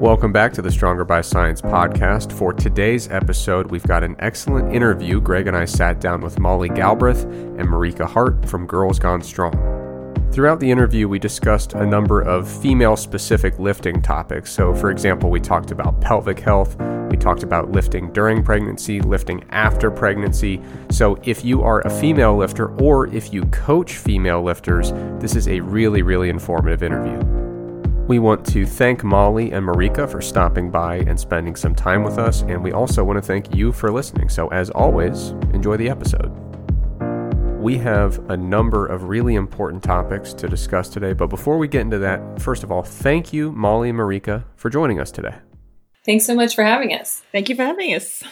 Welcome back to the Stronger by Science podcast. For today's episode, we've got an excellent interview. Greg and I sat down with Molly Galbraith and Marika Hart from Girls Gone Strong. Throughout the interview, we discussed a number of female specific lifting topics. So, for example, we talked about pelvic health, we talked about lifting during pregnancy, lifting after pregnancy. So, if you are a female lifter or if you coach female lifters, this is a really, really informative interview. We want to thank Molly and Marika for stopping by and spending some time with us, and we also want to thank you for listening. So, as always, enjoy the episode. We have a number of really important topics to discuss today, but before we get into that, first of all, thank you, Molly and Marika, for joining us today. Thanks so much for having us. Thank you for having us.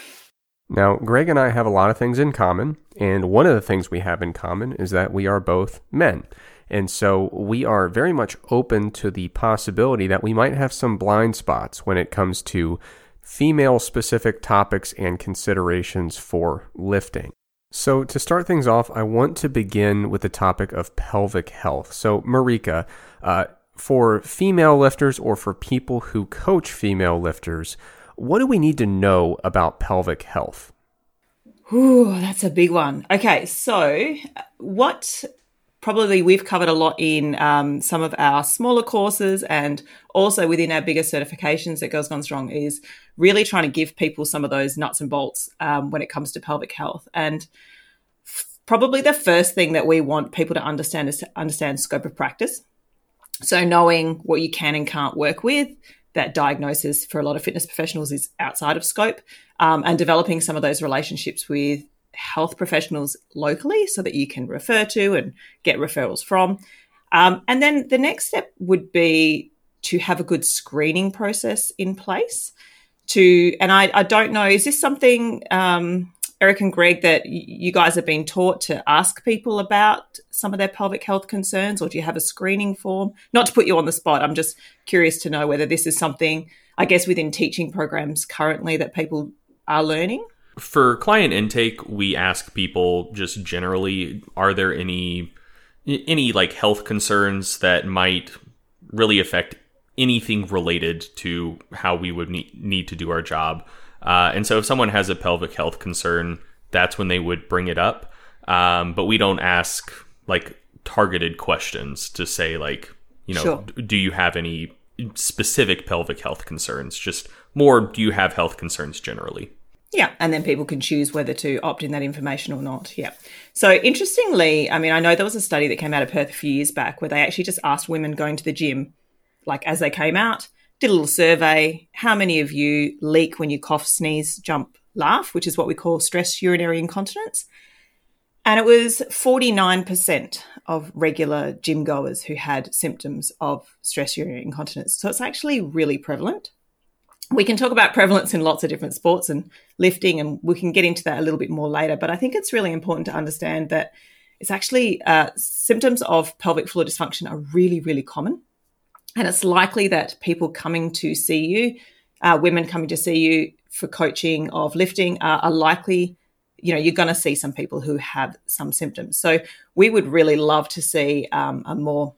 Now, Greg and I have a lot of things in common, and one of the things we have in common is that we are both men. And so we are very much open to the possibility that we might have some blind spots when it comes to female specific topics and considerations for lifting. So, to start things off, I want to begin with the topic of pelvic health. So, Marika, uh, for female lifters or for people who coach female lifters, what do we need to know about pelvic health? Ooh, that's a big one. Okay, so what probably we've covered a lot in um, some of our smaller courses and also within our bigger certifications that Girls Gone Strong is really trying to give people some of those nuts and bolts um, when it comes to pelvic health. And f- probably the first thing that we want people to understand is to understand scope of practice. So knowing what you can and can't work with, that diagnosis for a lot of fitness professionals is outside of scope, um, and developing some of those relationships with health professionals locally so that you can refer to and get referrals from. Um, and then the next step would be to have a good screening process in place. To and I, I don't know, is this something, um, Eric and Greg, that you guys have been taught to ask people about some of their pelvic health concerns, or do you have a screening form? Not to put you on the spot, I'm just curious to know whether this is something, I guess, within teaching programs currently that people are learning for client intake, we ask people just generally, are there any any like health concerns that might really affect anything related to how we would need, need to do our job? Uh, and so, if someone has a pelvic health concern, that's when they would bring it up. Um, but we don't ask like targeted questions to say like, you know, sure. do you have any specific pelvic health concerns? Just more, do you have health concerns generally? Yeah, and then people can choose whether to opt in that information or not. Yeah. So interestingly, I mean, I know there was a study that came out of Perth a few years back where they actually just asked women going to the gym, like as they came out, did a little survey. How many of you leak when you cough, sneeze, jump, laugh, which is what we call stress urinary incontinence? And it was 49% of regular gym goers who had symptoms of stress urinary incontinence. So it's actually really prevalent we can talk about prevalence in lots of different sports and lifting, and we can get into that a little bit more later. But I think it's really important to understand that it's actually uh, symptoms of pelvic floor dysfunction are really, really common. And it's likely that people coming to see you, uh, women coming to see you for coaching of lifting, uh, are likely, you know, you're going to see some people who have some symptoms. So we would really love to see um, a more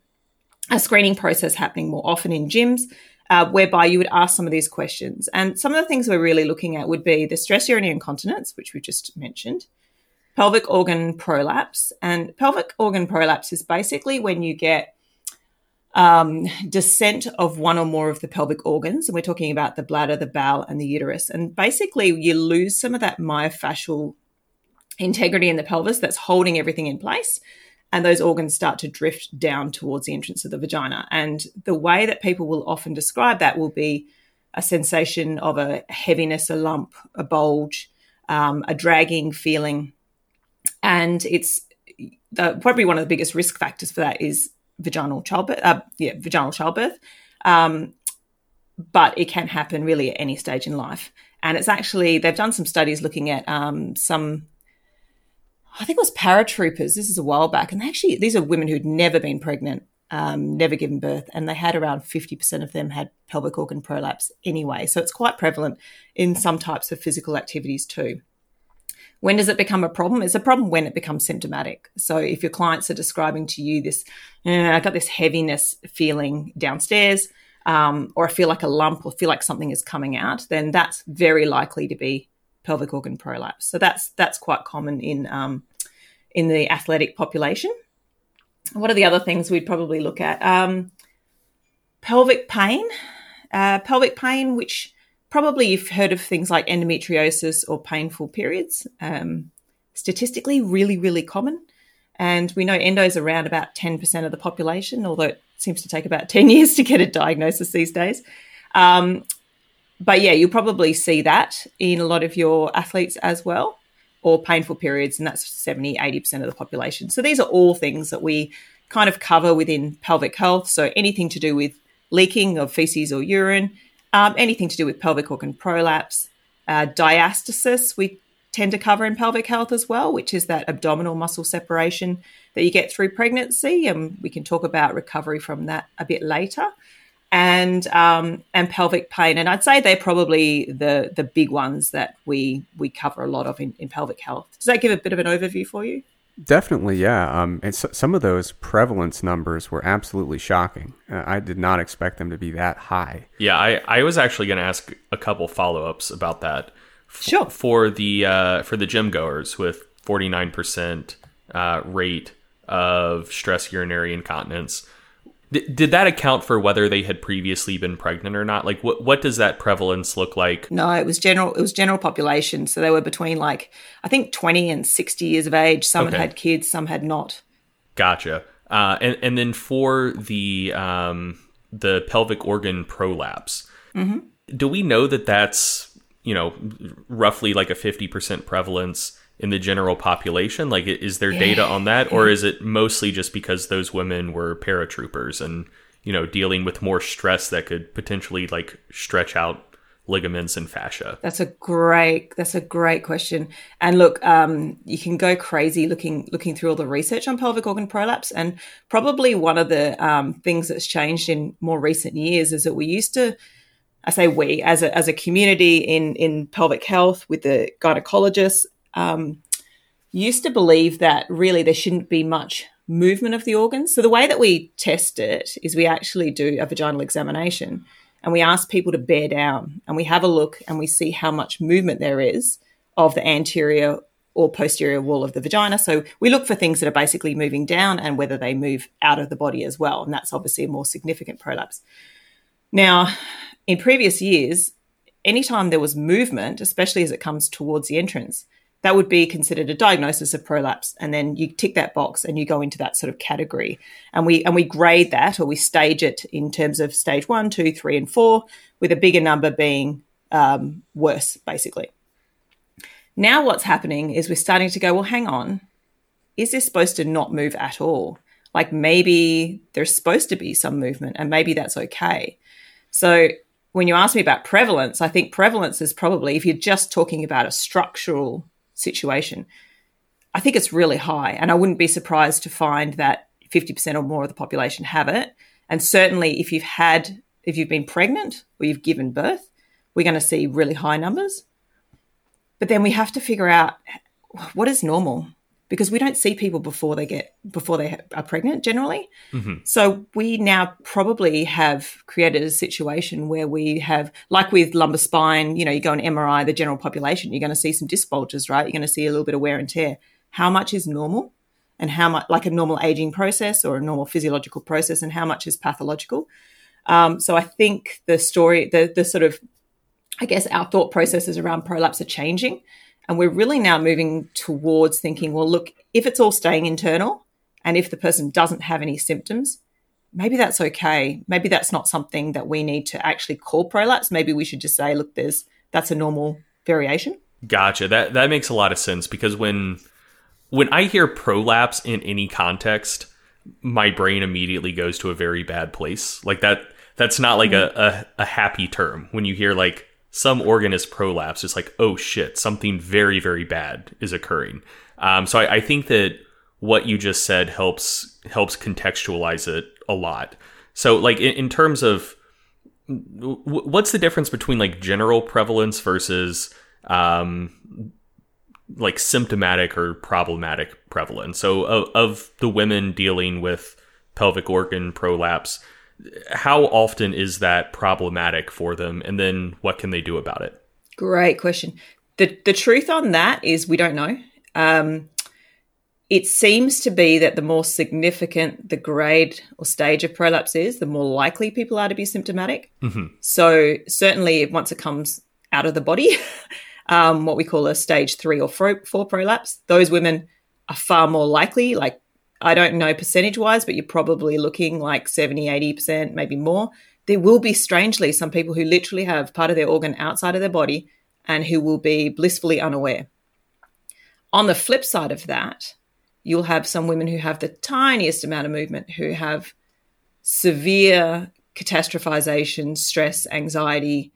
a screening process happening more often in gyms uh, whereby you would ask some of these questions. And some of the things we're really looking at would be the stress urinary incontinence, which we just mentioned, pelvic organ prolapse. And pelvic organ prolapse is basically when you get um, descent of one or more of the pelvic organs. And we're talking about the bladder, the bowel, and the uterus. And basically, you lose some of that myofascial integrity in the pelvis that's holding everything in place and those organs start to drift down towards the entrance of the vagina. And the way that people will often describe that will be a sensation of a heaviness, a lump, a bulge, um, a dragging feeling. And it's the, probably one of the biggest risk factors for that is vaginal childbirth. Uh, yeah, vaginal childbirth. Um, but it can happen really at any stage in life. And it's actually, they've done some studies looking at um, some I think it was paratroopers. This is a while back, and actually, these are women who'd never been pregnant, um, never given birth, and they had around fifty percent of them had pelvic organ prolapse anyway. So it's quite prevalent in some types of physical activities too. When does it become a problem? It's a problem when it becomes symptomatic. So if your clients are describing to you this, eh, I got this heaviness feeling downstairs, um, or I feel like a lump or feel like something is coming out, then that's very likely to be pelvic organ prolapse. So that's that's quite common in um, in the athletic population. What are the other things we'd probably look at? Um, pelvic pain, uh, pelvic pain, which probably you've heard of things like endometriosis or painful periods. Um, statistically, really, really common. And we know endo is around about 10% of the population, although it seems to take about 10 years to get a diagnosis these days. Um, but yeah, you'll probably see that in a lot of your athletes as well, or painful periods, and that's 70, 80% of the population. So these are all things that we kind of cover within pelvic health. So anything to do with leaking of feces or urine, um, anything to do with pelvic organ prolapse, uh, diastasis, we tend to cover in pelvic health as well, which is that abdominal muscle separation that you get through pregnancy. And we can talk about recovery from that a bit later. And um, and pelvic pain, and I'd say they're probably the the big ones that we we cover a lot of in, in pelvic health. Does that give a bit of an overview for you? Definitely, yeah. Um, and so, some of those prevalence numbers were absolutely shocking. Uh, I did not expect them to be that high. Yeah, I, I was actually going to ask a couple follow ups about that. F- sure. For the uh, for the gym goers with forty nine percent uh, rate of stress urinary incontinence, did that account for whether they had previously been pregnant or not? Like, what what does that prevalence look like? No, it was general. It was general population. So they were between like I think twenty and sixty years of age. Some okay. had had kids, some had not. Gotcha. Uh, and and then for the um, the pelvic organ prolapse, mm-hmm. do we know that that's you know roughly like a fifty percent prevalence? In the general population? Like, is there data on that, or is it mostly just because those women were paratroopers and you know dealing with more stress that could potentially like stretch out ligaments and fascia? That's a great that's a great question. And look, um, you can go crazy looking looking through all the research on pelvic organ prolapse. And probably one of the um, things that's changed in more recent years is that we used to. I say we as a as a community in in pelvic health with the gynecologists um, used to believe that really there shouldn't be much movement of the organs. So the way that we test it is we actually do a vaginal examination and we ask people to bear down and we have a look and we see how much movement there is of the anterior or posterior wall of the vagina. So we look for things that are basically moving down and whether they move out of the body as well. And that's obviously a more significant prolapse. Now, in previous years, anytime there was movement, especially as it comes towards the entrance, that would be considered a diagnosis of prolapse and then you tick that box and you go into that sort of category. And we and we grade that or we stage it in terms of stage one two three and four with a bigger number being um, worse basically. Now what's happening is we're starting to go well hang on. Is this supposed to not move at all? Like maybe there's supposed to be some movement and maybe that's okay. So when you ask me about prevalence i think prevalence is probably if you're just talking about a structural situation. I think it's really high, and I wouldn't be surprised to find that 50% or more of the population have it. And certainly, if you've had, if you've been pregnant or you've given birth, we're going to see really high numbers. But then we have to figure out what is normal because we don't see people before they get before they are pregnant generally. Mm-hmm. So we now probably have created a situation where we have, like with lumbar spine, you know, you go an MRI, the general population, you're going to see some disc bulges, right? You're going to see a little bit of wear and tear. How much is normal, and how much like a normal aging process or a normal physiological process, and how much is pathological? Um, so I think the story, the the sort of, I guess our thought processes around prolapse are changing and we're really now moving towards thinking, well, look, if it's all staying internal and if the person doesn't have any symptoms, maybe that's okay. Maybe that's not something that we need to actually call prolapse. Maybe we should just say, look, there's that's a normal variation. Gotcha. That that makes a lot of sense because when when I hear prolapse in any context, my brain immediately goes to a very bad place. Like that that's not like mm-hmm. a, a, a happy term. When you hear like some organ is prolapse, it's like, oh shit, something very, very bad is occurring. Um, so I, I, think that what you just said helps helps contextualize it a lot. So like in, in terms of what's the difference between like general prevalence versus um, like symptomatic or problematic prevalence? So of, of the women dealing with pelvic organ prolapse, how often is that problematic for them? And then what can they do about it? Great question. The, the truth on that is we don't know. Um, it seems to be that the more significant the grade or stage of prolapse is, the more likely people are to be symptomatic. Mm-hmm. So, certainly, once it comes out of the body, um, what we call a stage three or four prolapse, those women are far more likely, like I don't know percentage wise, but you're probably looking like 70, 80%, maybe more. There will be, strangely, some people who literally have part of their organ outside of their body and who will be blissfully unaware. On the flip side of that, you'll have some women who have the tiniest amount of movement who have severe catastrophization, stress, anxiety,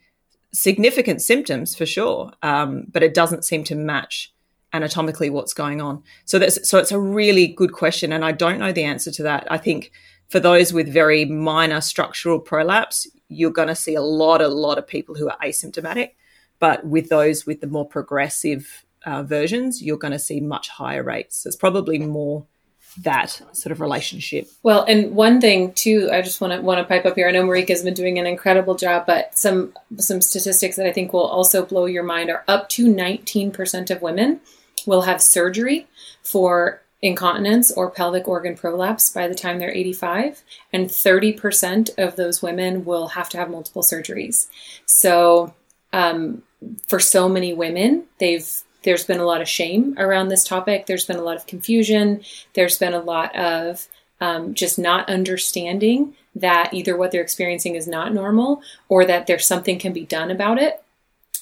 significant symptoms for sure, um, but it doesn't seem to match anatomically what's going on. So that's so it's a really good question, and I don't know the answer to that. I think for those with very minor structural prolapse, you're going to see a lot, a lot of people who are asymptomatic, but with those with the more progressive uh, versions, you're going to see much higher rates. It's probably more that sort of relationship. Well, and one thing too, I just want to want to pipe up here. I know Marika's been doing an incredible job, but some some statistics that I think will also blow your mind are up to 19% of women will have surgery for incontinence or pelvic organ prolapse by the time they're 85 and 30% of those women will have to have multiple surgeries so um, for so many women they've there's been a lot of shame around this topic. There's been a lot of confusion. There's been a lot of um, just not understanding that either what they're experiencing is not normal or that there's something can be done about it.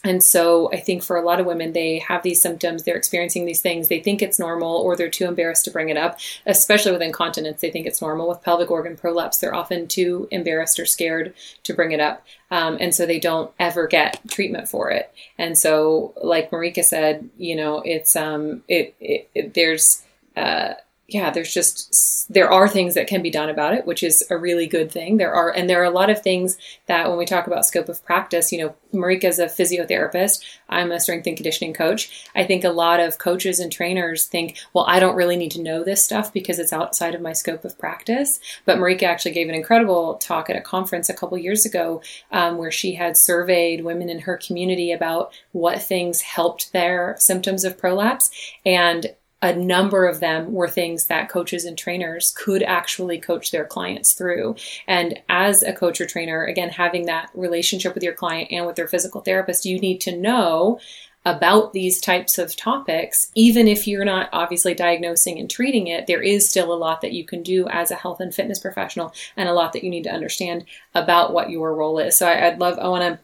And so I think for a lot of women, they have these symptoms, they're experiencing these things, they think it's normal, or they're too embarrassed to bring it up, especially with incontinence. They think it's normal. With pelvic organ prolapse, they're often too embarrassed or scared to bring it up. Um, and so they don't ever get treatment for it. And so, like Marika said, you know, it's, um, it, it, it there's, uh, yeah, there's just there are things that can be done about it, which is a really good thing. There are and there are a lot of things that when we talk about scope of practice, you know, Marika's a physiotherapist, I'm a strength and conditioning coach. I think a lot of coaches and trainers think, well, I don't really need to know this stuff because it's outside of my scope of practice. But Marika actually gave an incredible talk at a conference a couple years ago um, where she had surveyed women in her community about what things helped their symptoms of prolapse and a number of them were things that coaches and trainers could actually coach their clients through. And as a coach or trainer, again, having that relationship with your client and with their physical therapist, you need to know about these types of topics, even if you're not obviously diagnosing and treating it, there is still a lot that you can do as a health and fitness professional and a lot that you need to understand about what your role is. So I, would love, I want to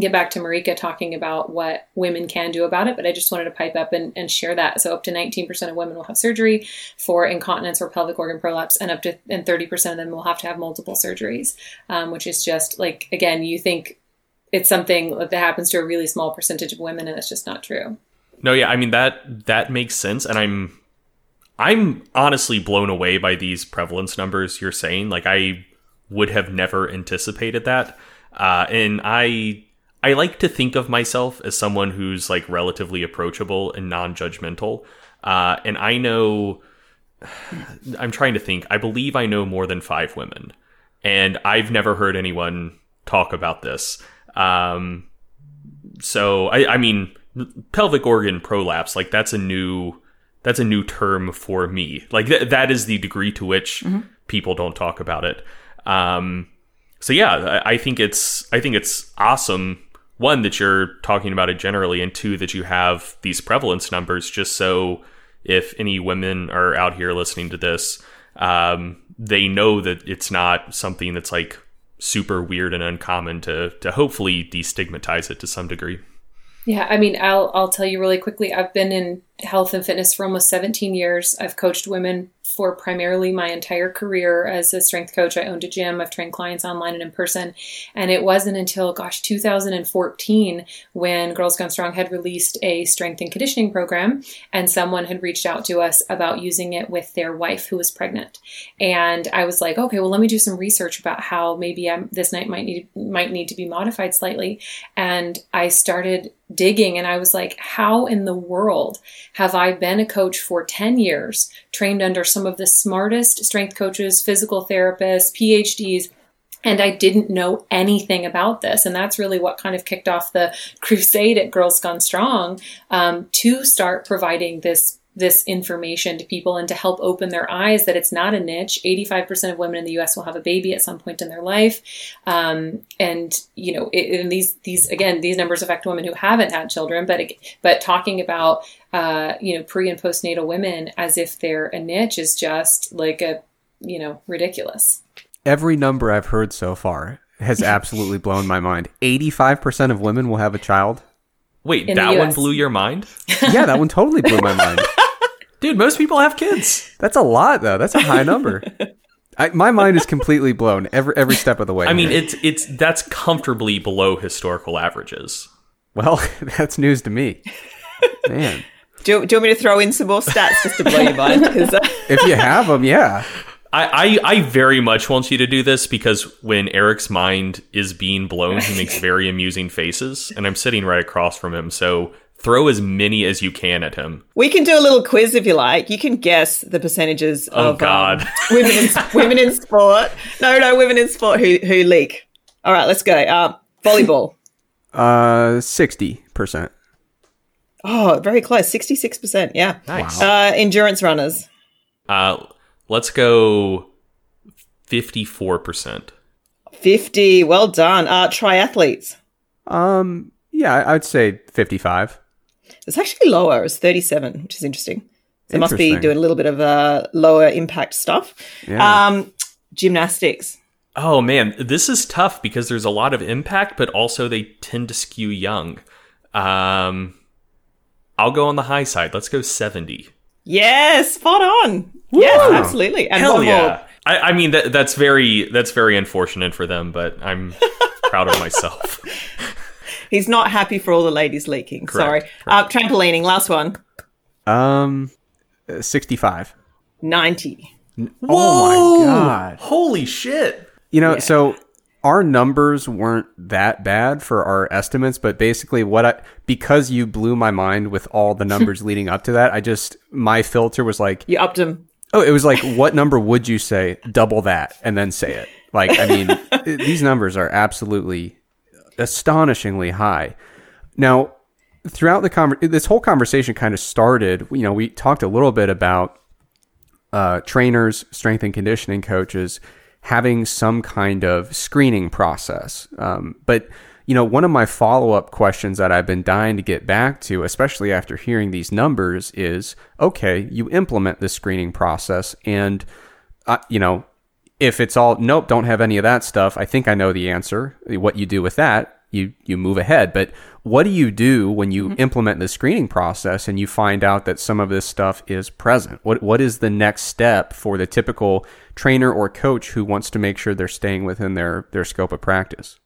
get back to Marika talking about what women can do about it, but I just wanted to pipe up and, and, share that. So up to 19% of women will have surgery for incontinence or pelvic organ prolapse, and up to and 30% of them will have to have multiple surgeries, um, which is just like again, you think it's something that happens to a really small percentage of women, and it's just not true. No, yeah, I mean that that makes sense, and I'm I'm honestly blown away by these prevalence numbers you're saying. Like I would have never anticipated that. Uh, and I I like to think of myself as someone who's like relatively approachable and non-judgmental. Uh, and I know, I'm trying to think. I believe I know more than five women, and I've never heard anyone talk about this. Um, so I, I mean, pelvic organ prolapse, like that's a new, that's a new term for me. Like th- that is the degree to which mm-hmm. people don't talk about it. Um, so yeah, I, I think it's, I think it's awesome one that you're talking about it generally and two that you have these prevalence numbers just so if any women are out here listening to this um, they know that it's not something that's like super weird and uncommon to to hopefully destigmatize it to some degree. Yeah i mean i'll i'll tell you really quickly i've been in health and fitness for almost 17 years i've coached women for primarily my entire career as a strength coach. I owned a gym. I've trained clients online and in person. And it wasn't until, gosh, 2014 when Girls Gone Strong had released a strength and conditioning program and someone had reached out to us about using it with their wife who was pregnant. And I was like, okay, well, let me do some research about how maybe I'm, this night might need, might need to be modified slightly. And I started digging and I was like, how in the world have I been a coach for 10 years, trained under some of the smartest strength coaches, physical therapists, PhDs, and I didn't know anything about this. And that's really what kind of kicked off the crusade at Girls Gone Strong um, to start providing this this information to people and to help open their eyes that it's not a niche. 85% of women in the US will have a baby at some point in their life. Um, and, you know, it, and these, these, again, these numbers affect women who haven't had children, but, but talking about, uh, you know, pre and postnatal women as if they're a niche is just like a, you know, ridiculous every number I've heard so far has absolutely blown my mind. 85% of women will have a child. Wait, In that one blew your mind? yeah, that one totally blew my mind. Dude, most people have kids. That's a lot though. That's a high number. I, my mind is completely blown every every step of the way. I mean, it's it's that's comfortably below historical averages. Well, that's news to me. Man. Do, do you want me to throw in some more stats just to blow your mind? Uh... if you have them, yeah. I, I, I very much want you to do this because when Eric's mind is being blown, he makes very amusing faces, and I'm sitting right across from him. So throw as many as you can at him. We can do a little quiz if you like. You can guess the percentages oh, of um, God. Um, women in women in sport. No, no, women in sport who who leak. All right, let's go. Uh, volleyball. Uh, sixty percent. Oh, very close. Sixty-six percent. Yeah. Nice. Uh, endurance runners. Uh, Let's go 54%. 50. Well done. Uh, triathletes. Um, yeah, I'd say 55. It's actually lower. It's 37, which is interesting. So it must be doing a little bit of uh, lower impact stuff. Yeah. Um, gymnastics. Oh man, this is tough because there's a lot of impact, but also they tend to skew young. Um, I'll go on the high side. Let's go 70. Yes, spot on. Woo! Yes, absolutely. And Hell yeah. I, I, mean that that's very that's very unfortunate for them, but I'm proud of myself. He's not happy for all the ladies leaking. Correct, Sorry. Correct. Uh, trampolining, last one. Um, sixty-five. Ninety. Whoa! Oh my god! Holy shit! You know, yeah. so our numbers weren't that bad for our estimates, but basically what I because you blew my mind with all the numbers leading up to that, I just my filter was like You upped them. Oh, it was like what number would you say? Double that and then say it. Like I mean, these numbers are absolutely astonishingly high. Now, throughout the conver- this whole conversation kind of started, you know, we talked a little bit about uh, trainers, strength and conditioning coaches having some kind of screening process. Um, but you know, one of my follow up questions that I've been dying to get back to, especially after hearing these numbers, is okay, you implement the screening process, and uh, you know, if it's all nope, don't have any of that stuff. I think I know the answer. What you do with that you you move ahead. But what do you do when you mm-hmm. implement the screening process and you find out that some of this stuff is present? What what is the next step for the typical trainer or coach who wants to make sure they're staying within their their scope of practice?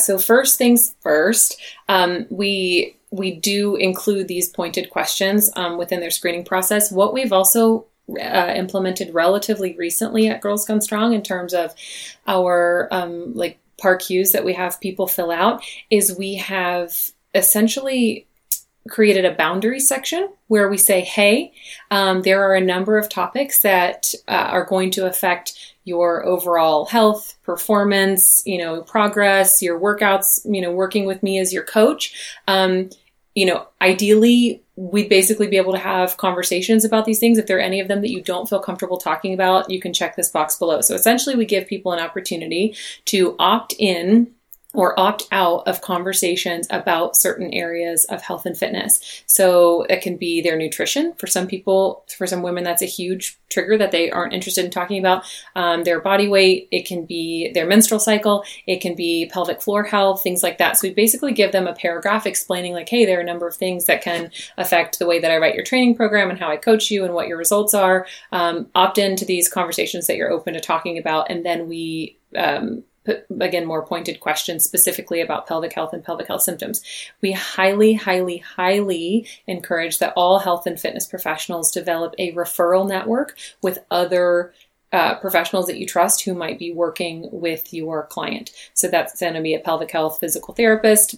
So first things first, um, we we do include these pointed questions um, within their screening process. What we've also uh, implemented relatively recently at Girls Gone Strong in terms of our um, like PAR-Qs that we have people fill out is we have essentially created a boundary section where we say, hey, um, there are a number of topics that uh, are going to affect your overall health, performance, you know, progress, your workouts, you know, working with me as your coach. Um, you know, ideally, we'd basically be able to have conversations about these things. If there are any of them that you don't feel comfortable talking about, you can check this box below. So essentially, we give people an opportunity to opt in or opt out of conversations about certain areas of health and fitness. So it can be their nutrition. For some people, for some women, that's a huge trigger that they aren't interested in talking about. Um, their body weight. It can be their menstrual cycle. It can be pelvic floor health, things like that. So we basically give them a paragraph explaining, like, hey, there are a number of things that can affect the way that I write your training program and how I coach you and what your results are. Um, opt into these conversations that you're open to talking about, and then we um, again more pointed questions specifically about pelvic health and pelvic health symptoms. We highly, highly, highly encourage that all health and fitness professionals develop a referral network with other uh, professionals that you trust who might be working with your client. So that's going to be a pelvic health physical therapist,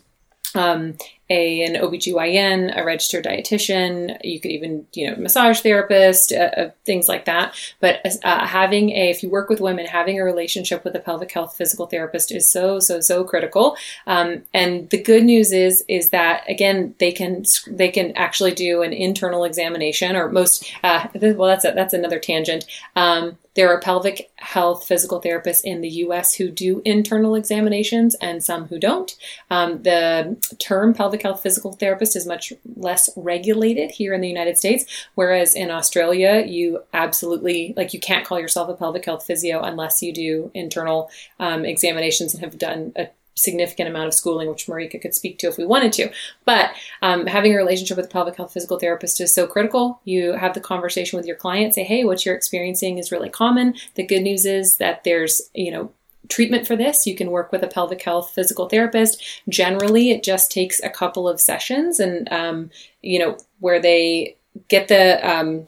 um, a an OBGYN, a registered dietitian, you could even, you know, massage therapist, uh, uh, things like that. But uh, having a, if you work with women, having a relationship with a pelvic health physical therapist is so, so, so critical. Um, and the good news is, is that again, they can, they can actually do an internal examination or most, uh, well, that's a, that's another tangent. Um, there are pelvic health physical therapists in the US who do internal examinations and some who don't. Um, the term pelvic health physical therapist is much less regulated here in the United States, whereas in Australia, you absolutely, like, you can't call yourself a pelvic health physio unless you do internal um, examinations and have done a significant amount of schooling, which Marika could speak to if we wanted to. But um, having a relationship with a pelvic health physical therapist is so critical. You have the conversation with your client, say, hey, what you're experiencing is really common. The good news is that there's, you know, treatment for this. You can work with a pelvic health physical therapist. Generally, it just takes a couple of sessions and, um, you know, where they get the, um,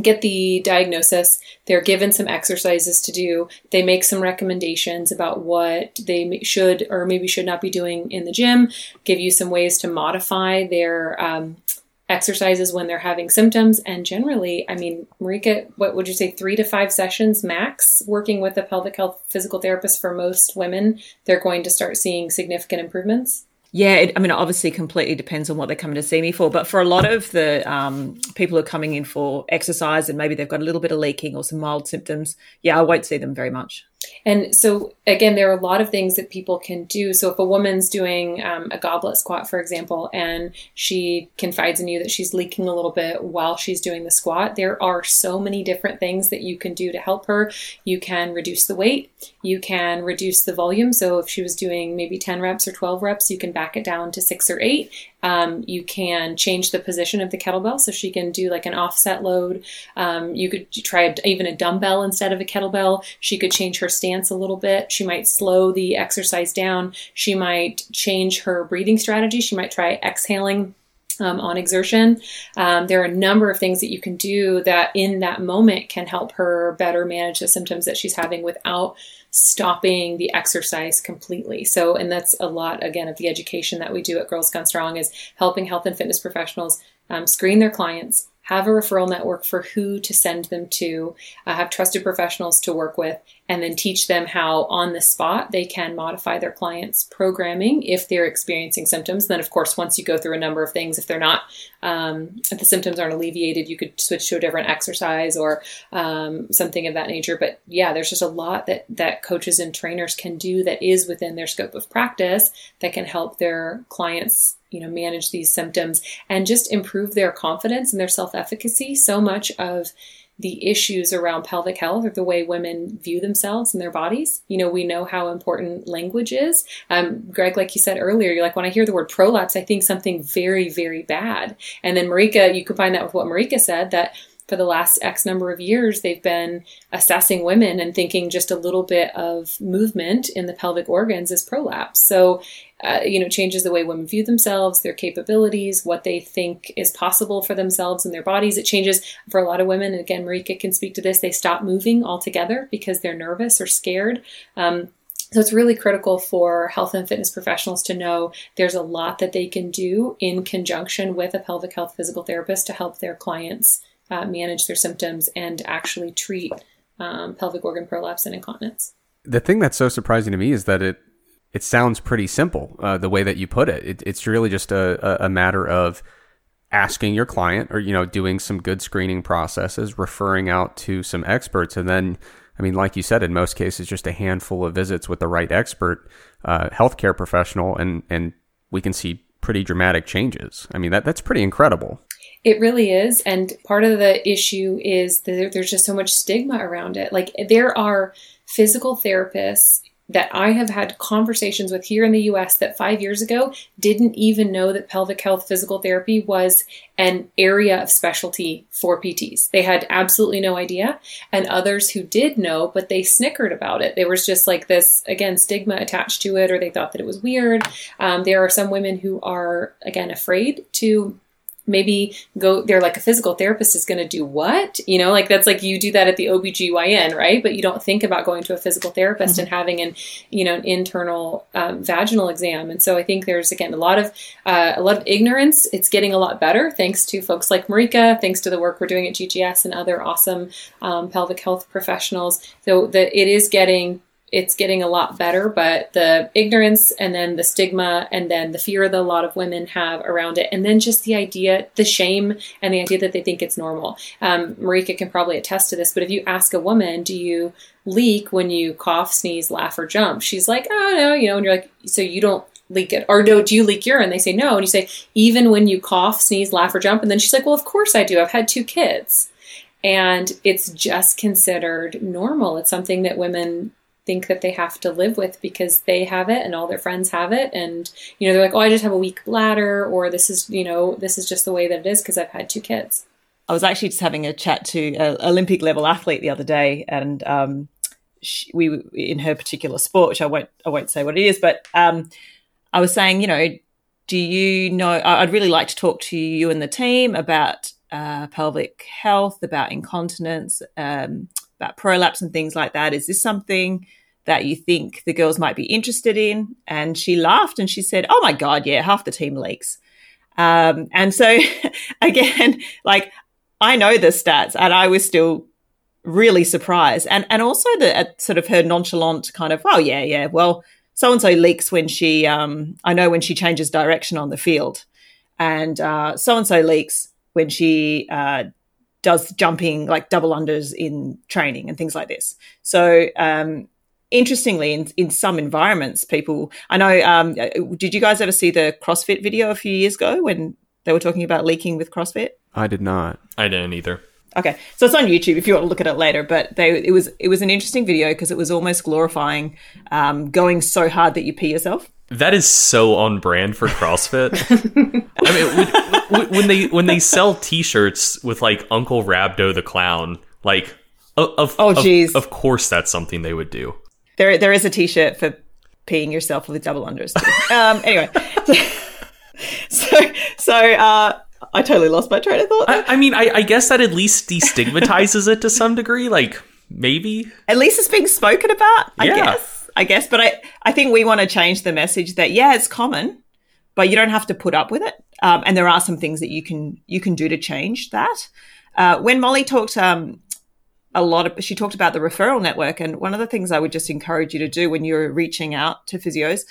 get the diagnosis. They're given some exercises to do. They make some recommendations about what they should or maybe should not be doing in the gym, give you some ways to modify their um, exercises when they're having symptoms. And generally, I mean, Marika, what would you say, three to five sessions max working with a pelvic health physical therapist for most women? They're going to start seeing significant improvements. Yeah, it, I mean, it obviously completely depends on what they're coming to see me for. But for a lot of the um, people who are coming in for exercise and maybe they've got a little bit of leaking or some mild symptoms, yeah, I won't see them very much. And so, again, there are a lot of things that people can do. So, if a woman's doing um, a goblet squat, for example, and she confides in you that she's leaking a little bit while she's doing the squat, there are so many different things that you can do to help her. You can reduce the weight, you can reduce the volume. So, if she was doing maybe 10 reps or 12 reps, you can back it down to six or eight. Um, you can change the position of the kettlebell so she can do like an offset load. Um, you could try even a dumbbell instead of a kettlebell. She could change her stance a little bit. She might slow the exercise down. She might change her breathing strategy. She might try exhaling um, on exertion. Um, there are a number of things that you can do that in that moment can help her better manage the symptoms that she's having without stopping the exercise completely. So, and that's a lot, again, of the education that we do at Girls Gone Strong is helping health and fitness professionals um, screen their clients, have a referral network for who to send them to, uh, have trusted professionals to work with, and then teach them how on the spot they can modify their clients' programming if they're experiencing symptoms. Then, of course, once you go through a number of things, if they're not, um, if the symptoms aren't alleviated, you could switch to a different exercise or um, something of that nature. But yeah, there's just a lot that that coaches and trainers can do that is within their scope of practice that can help their clients you know manage these symptoms and just improve their confidence and their self-efficacy so much of the issues around pelvic health or the way women view themselves and their bodies. You know, we know how important language is. Um, Greg, like you said earlier, you're like, when I hear the word prolapse, I think something very, very bad. And then Marika, you combine that with what Marika said that for the last X number of years, they've been assessing women and thinking just a little bit of movement in the pelvic organs is prolapse. So, uh, you know, changes the way women view themselves, their capabilities, what they think is possible for themselves and their bodies. It changes for a lot of women. And again, Marika can speak to this. They stop moving altogether because they're nervous or scared. Um, so it's really critical for health and fitness professionals to know there's a lot that they can do in conjunction with a pelvic health physical therapist to help their clients uh, manage their symptoms and actually treat um, pelvic organ prolapse and incontinence. The thing that's so surprising to me is that it it sounds pretty simple uh, the way that you put it. it it's really just a, a matter of asking your client or you know doing some good screening processes referring out to some experts and then i mean like you said in most cases just a handful of visits with the right expert uh, healthcare professional and and we can see pretty dramatic changes i mean that that's pretty incredible it really is. And part of the issue is that there's just so much stigma around it. Like, there are physical therapists that I have had conversations with here in the US that five years ago didn't even know that pelvic health physical therapy was an area of specialty for PTs. They had absolutely no idea. And others who did know, but they snickered about it. There was just like this, again, stigma attached to it, or they thought that it was weird. Um, there are some women who are, again, afraid to maybe go they're like a physical therapist is going to do what? You know like that's like you do that at the obgyn right? But you don't think about going to a physical therapist mm-hmm. and having an you know an internal um, vaginal exam. And so i think there's again a lot of uh, a lot of ignorance. It's getting a lot better thanks to folks like marika thanks to the work we're doing at ggs and other awesome um, pelvic health professionals. So that it is getting it's getting a lot better, but the ignorance and then the stigma and then the fear that a lot of women have around it, and then just the idea, the shame, and the idea that they think it's normal. Um, Marika can probably attest to this, but if you ask a woman, do you leak when you cough, sneeze, laugh, or jump? She's like, oh no, you know, and you're like, so you don't leak it? Or no do you leak urine? They say no and you say even when you cough sneeze laugh or jump? And then she's like well of course i do. I've had two kids. And it's just considered normal. It's something that women think that they have to live with because they have it and all their friends have it. And you know they're like oh i just have a weak bladder or this is you know this is just the way that it is because i've had two kids. I was actually just having a chat to an olympic level athlete the other day and um, she, we in her particular sport which i won't i won't say what it is but um, i was saying you know do you know i'd really like to talk to you and the team about uh, pelvic health about incontinence um, about prolapse and things like that. Is this something that you think the girls might be interested in? And she laughed and she said, Oh my God, yeah, half the team leaks. Um, and so again, like I know the stats and I was still really surprised. And, and also the uh, sort of her nonchalant kind of, oh yeah, yeah, well, so and so leaks when she, um, I know when she changes direction on the field and, so and so leaks when she, uh, does jumping like double unders in training and things like this. So, um, interestingly, in, in some environments, people, I know, um, did you guys ever see the CrossFit video a few years ago when they were talking about leaking with CrossFit? I did not. I didn't either. Okay, so it's on YouTube if you want to look at it later. But they, it was it was an interesting video because it was almost glorifying um, going so hard that you pee yourself. That is so on brand for CrossFit. I mean, when, when, they when they sell T-shirts with like Uncle Rhabdo the clown, like of oh jeez, of, of, course that's something they would do. There there is a T-shirt for peeing yourself with double unders. um, anyway, so so uh, I totally lost my train of thought. I, I, mean, I, I guess that at least destigmatizes it to some degree. Like maybe at least it's being spoken about. I yeah. guess. I guess. But I, I think we want to change the message that yeah, it's common, but you don't have to put up with it. Um, and there are some things that you can you can do to change that. Uh, when Molly talked um, a lot of, she talked about the referral network, and one of the things I would just encourage you to do when you're reaching out to physios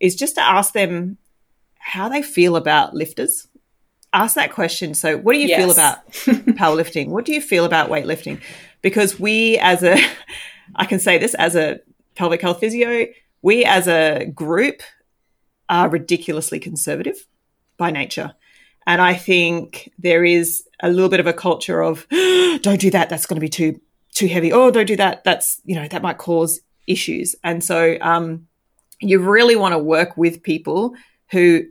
is just to ask them how they feel about lifters. Ask that question. So, what do you yes. feel about powerlifting? What do you feel about weightlifting? Because we, as a, I can say this as a pelvic health physio, we as a group are ridiculously conservative by nature. And I think there is a little bit of a culture of don't do that, that's going to be too too heavy. Oh, don't do that. That's, you know, that might cause issues. And so um, you really want to work with people who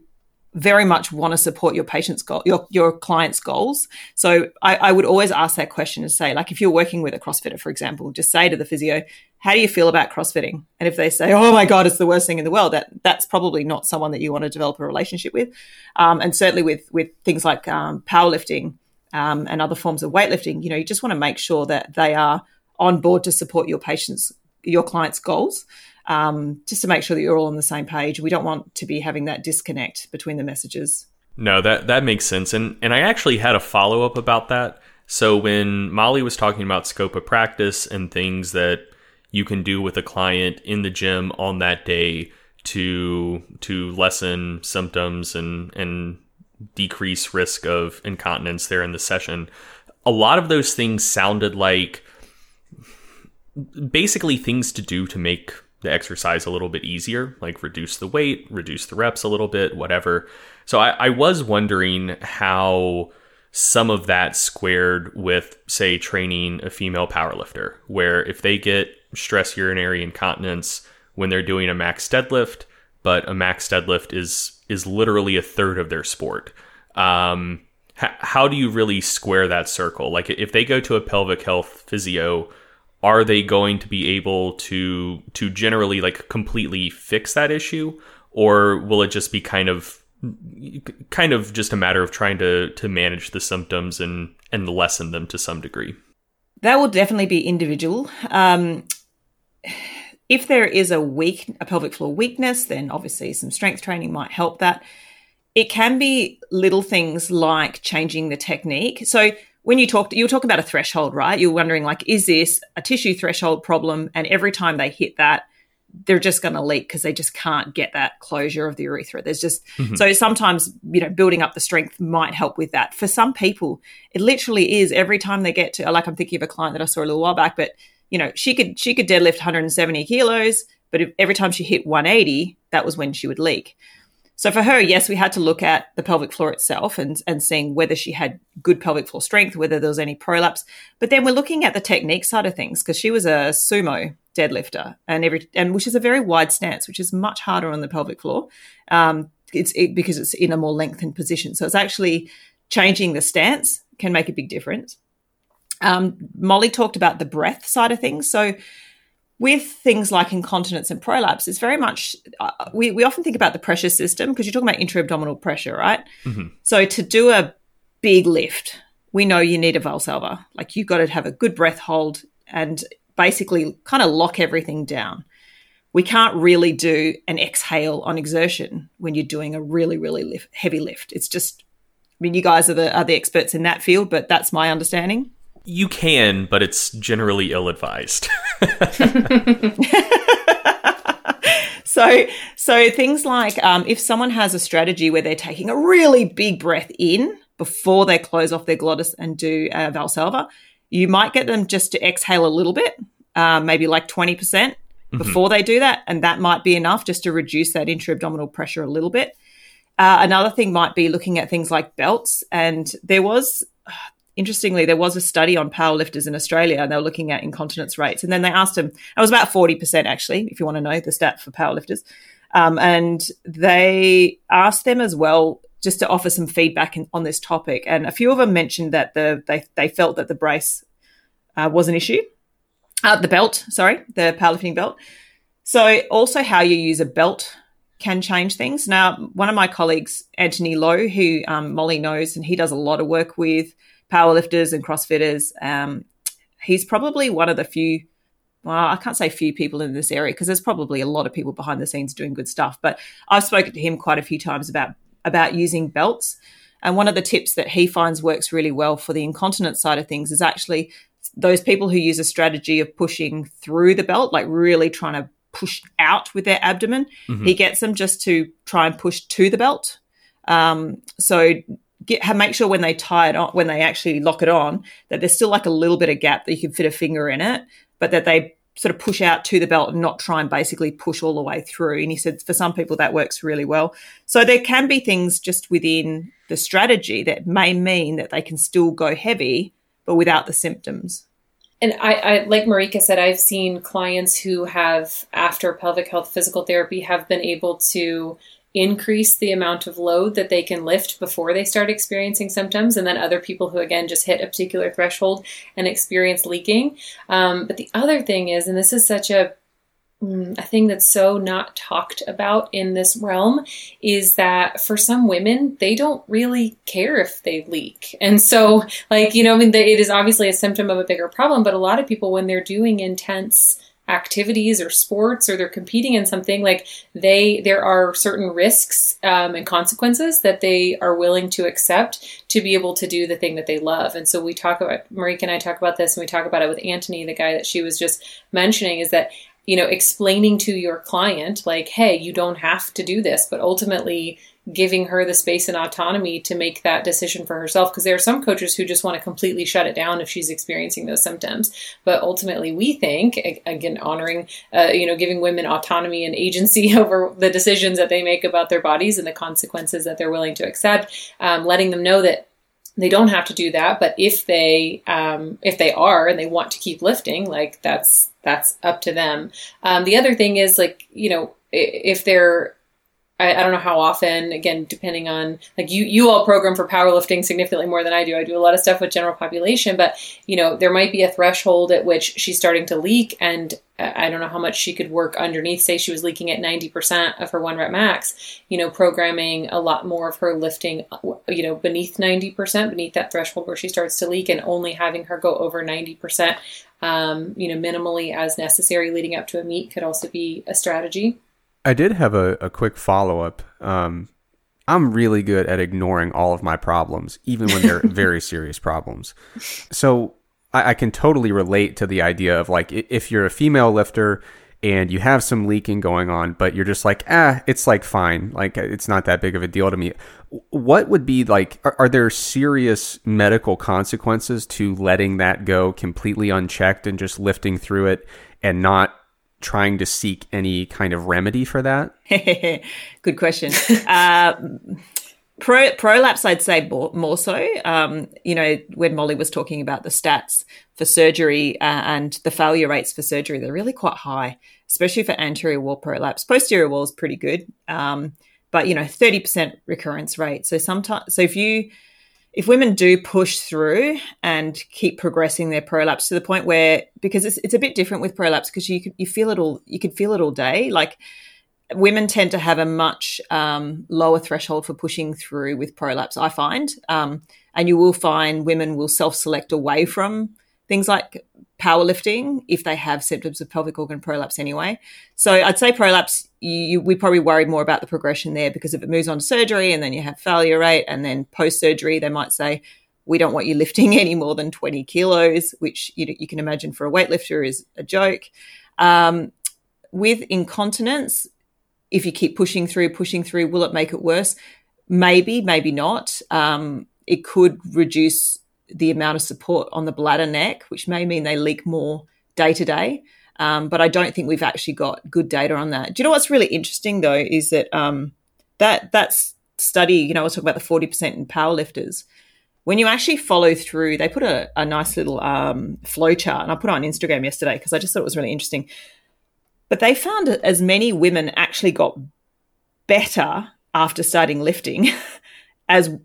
very much want to support your patient's goal, your, your client's goals. So I, I, would always ask that question and say, like, if you're working with a CrossFitter, for example, just say to the physio, how do you feel about CrossFitting? And if they say, oh my God, it's the worst thing in the world, that that's probably not someone that you want to develop a relationship with. Um, and certainly with, with things like um, powerlifting um, and other forms of weightlifting, you know, you just want to make sure that they are on board to support your patient's, your client's goals um, just to make sure that you're all on the same page. We don't want to be having that disconnect between the messages. No, that that makes sense, and and I actually had a follow up about that. So when Molly was talking about scope of practice and things that you can do with a client in the gym on that day to to lessen symptoms and and decrease risk of incontinence there in the session, a lot of those things sounded like basically things to do to make the exercise a little bit easier, like reduce the weight, reduce the reps a little bit, whatever. So I, I was wondering how some of that squared with, say, training a female powerlifter, where if they get stress urinary incontinence when they're doing a max deadlift, but a max deadlift is is literally a third of their sport. Um, how do you really square that circle? Like if they go to a pelvic health physio are they going to be able to to generally like completely fix that issue or will it just be kind of kind of just a matter of trying to to manage the symptoms and and lessen them to some degree. That will definitely be individual. Um, if there is a weak a pelvic floor weakness, then obviously some strength training might help that. It can be little things like changing the technique. So when you talked, you were talking about a threshold, right? You're wondering like, is this a tissue threshold problem? And every time they hit that, they're just going to leak because they just can't get that closure of the urethra. There's just mm-hmm. so sometimes you know building up the strength might help with that. For some people, it literally is every time they get to like I'm thinking of a client that I saw a little while back, but you know she could she could deadlift 170 kilos, but if, every time she hit 180, that was when she would leak. So for her, yes, we had to look at the pelvic floor itself and, and seeing whether she had good pelvic floor strength, whether there was any prolapse. But then we're looking at the technique side of things because she was a sumo deadlifter and every and which is a very wide stance, which is much harder on the pelvic floor. Um, it's it, because it's in a more lengthened position. So it's actually changing the stance can make a big difference. Um, Molly talked about the breath side of things. So with things like incontinence and prolapse, it's very much, uh, we, we often think about the pressure system because you're talking about intra-abdominal pressure, right? Mm-hmm. So to do a big lift, we know you need a Valsalva. Like you've got to have a good breath hold and basically kind of lock everything down. We can't really do an exhale on exertion when you're doing a really, really lift, heavy lift. It's just, I mean, you guys are the, are the experts in that field, but that's my understanding. You can, but it's generally ill advised. so, so things like um, if someone has a strategy where they're taking a really big breath in before they close off their glottis and do a Valsalva, you might get them just to exhale a little bit, uh, maybe like 20% mm-hmm. before they do that. And that might be enough just to reduce that intra abdominal pressure a little bit. Uh, another thing might be looking at things like belts. And there was interestingly, there was a study on powerlifters in Australia and they were looking at incontinence rates. And then they asked them, it was about 40% actually, if you want to know the stat for powerlifters. Um, and they asked them as well just to offer some feedback in, on this topic. And a few of them mentioned that the they, they felt that the brace uh, was an issue. Uh, the belt, sorry, the powerlifting belt. So also how you use a belt can change things. Now, one of my colleagues, Anthony Lowe, who um, Molly knows, and he does a lot of work with powerlifters and CrossFitters. Um, he's probably one of the few. Well, I can't say few people in this area because there's probably a lot of people behind the scenes doing good stuff. But I've spoken to him quite a few times about about using belts. And one of the tips that he finds works really well for the incontinence side of things is actually those people who use a strategy of pushing through the belt, like really trying to push out with their abdomen. Mm-hmm. He gets them just to try and push to the belt. Um, so get have, make sure when they tie it on, when they actually lock it on, that there's still like a little bit of gap that you can fit a finger in it, but that they sort of push out to the belt and not try and basically push all the way through. And he said for some people that works really well. So there can be things just within the strategy that may mean that they can still go heavy, but without the symptoms. And I, I, like Marika said, I've seen clients who have, after pelvic health physical therapy, have been able to increase the amount of load that they can lift before they start experiencing symptoms, and then other people who again just hit a particular threshold and experience leaking. Um, but the other thing is, and this is such a mm, a thing that's so not talked about in this realm is that for some women they don't really care if they leak and so like you know i mean it is obviously a symptom of a bigger problem but a lot of people when they're doing intense activities or sports or they're competing in something like they there are certain risks um, and consequences that they are willing to accept to be able to do the thing that they love. And so we talk about marika and i talk about this and we talk about it with anthony the guy that she was just mentioning is that you know explaining to your client like hey you don't have to do this but ultimately giving her the space and autonomy to make that decision for herself because there are some coaches who just want to completely shut it down if she's experiencing those symptoms. But ultimately we think again honoring uh, you know giving women autonomy and agency over the decisions that they make about their bodies and the consequences that they're willing to accept um, letting them know that they don't have to do that but if they um, if they are and they want to keep lifting like that's that's up to them. Um, the other thing is like you know if they're I, I, don't know how often, again, depending on like you, you all program for powerlifting significantly more than I do. I do a lot of stuff with general population, but you know, there might be a threshold at which she's starting to leak and I don't know how much she could work underneath. Say she was leaking at 90% of her one rep max, you know, programming a lot more of her lifting, you know, beneath 90%, beneath that threshold where she starts to leak and only having her go over 90%, um, you know, minimally as necessary leading up to a meet could also be a strategy. I did have a, a quick follow up. Um, I'm really good at ignoring all of my problems, even when they're very serious problems. So I, I, can totally relate to the idea of like if you're a female lifter and you have some leaking going on, but you're just like, ah, it's like fine, like it's not that big of a deal to me. What would be like? Are, are there serious medical consequences to letting that go completely unchecked and just lifting through it and not trying to seek any kind of remedy for that? Good question. uh, pro, prolapse, I'd say more, more so. Um, you know, when Molly was talking about the stats for surgery uh, and the failure rates for surgery, they're really quite high, especially for anterior wall prolapse. Posterior wall is pretty good, um, but you know, thirty percent recurrence rate. So sometimes, so if you if women do push through and keep progressing their prolapse to the point where because it's, it's a bit different with prolapse because you you feel it all you can feel it all day like women tend to have a much um, lower threshold for pushing through with prolapse i find. Um, and you will find women will self-select away from things like powerlifting if they have symptoms of pelvic organ prolapse anyway. So I'd say prolapse, you, we probably worry more about the progression there because if it moves on to surgery and then you have failure rate and then post surgery, they might say, we don't want you lifting any more than 20 kilos, which you, you can imagine for a weightlifter is a joke. Um, with incontinence, if you keep pushing through, pushing through, will it make it worse? Maybe, maybe not. Um, it could reduce the amount of support on the bladder neck, which may mean they leak more day to day. Um, but I don't think we've actually got good data on that. Do you know what's really interesting though is that um, that that study, you know, I was talking about the forty percent in powerlifters. When you actually follow through, they put a, a nice little um, flow chart, and I put it on Instagram yesterday because I just thought it was really interesting. But they found as many women actually got better after starting lifting as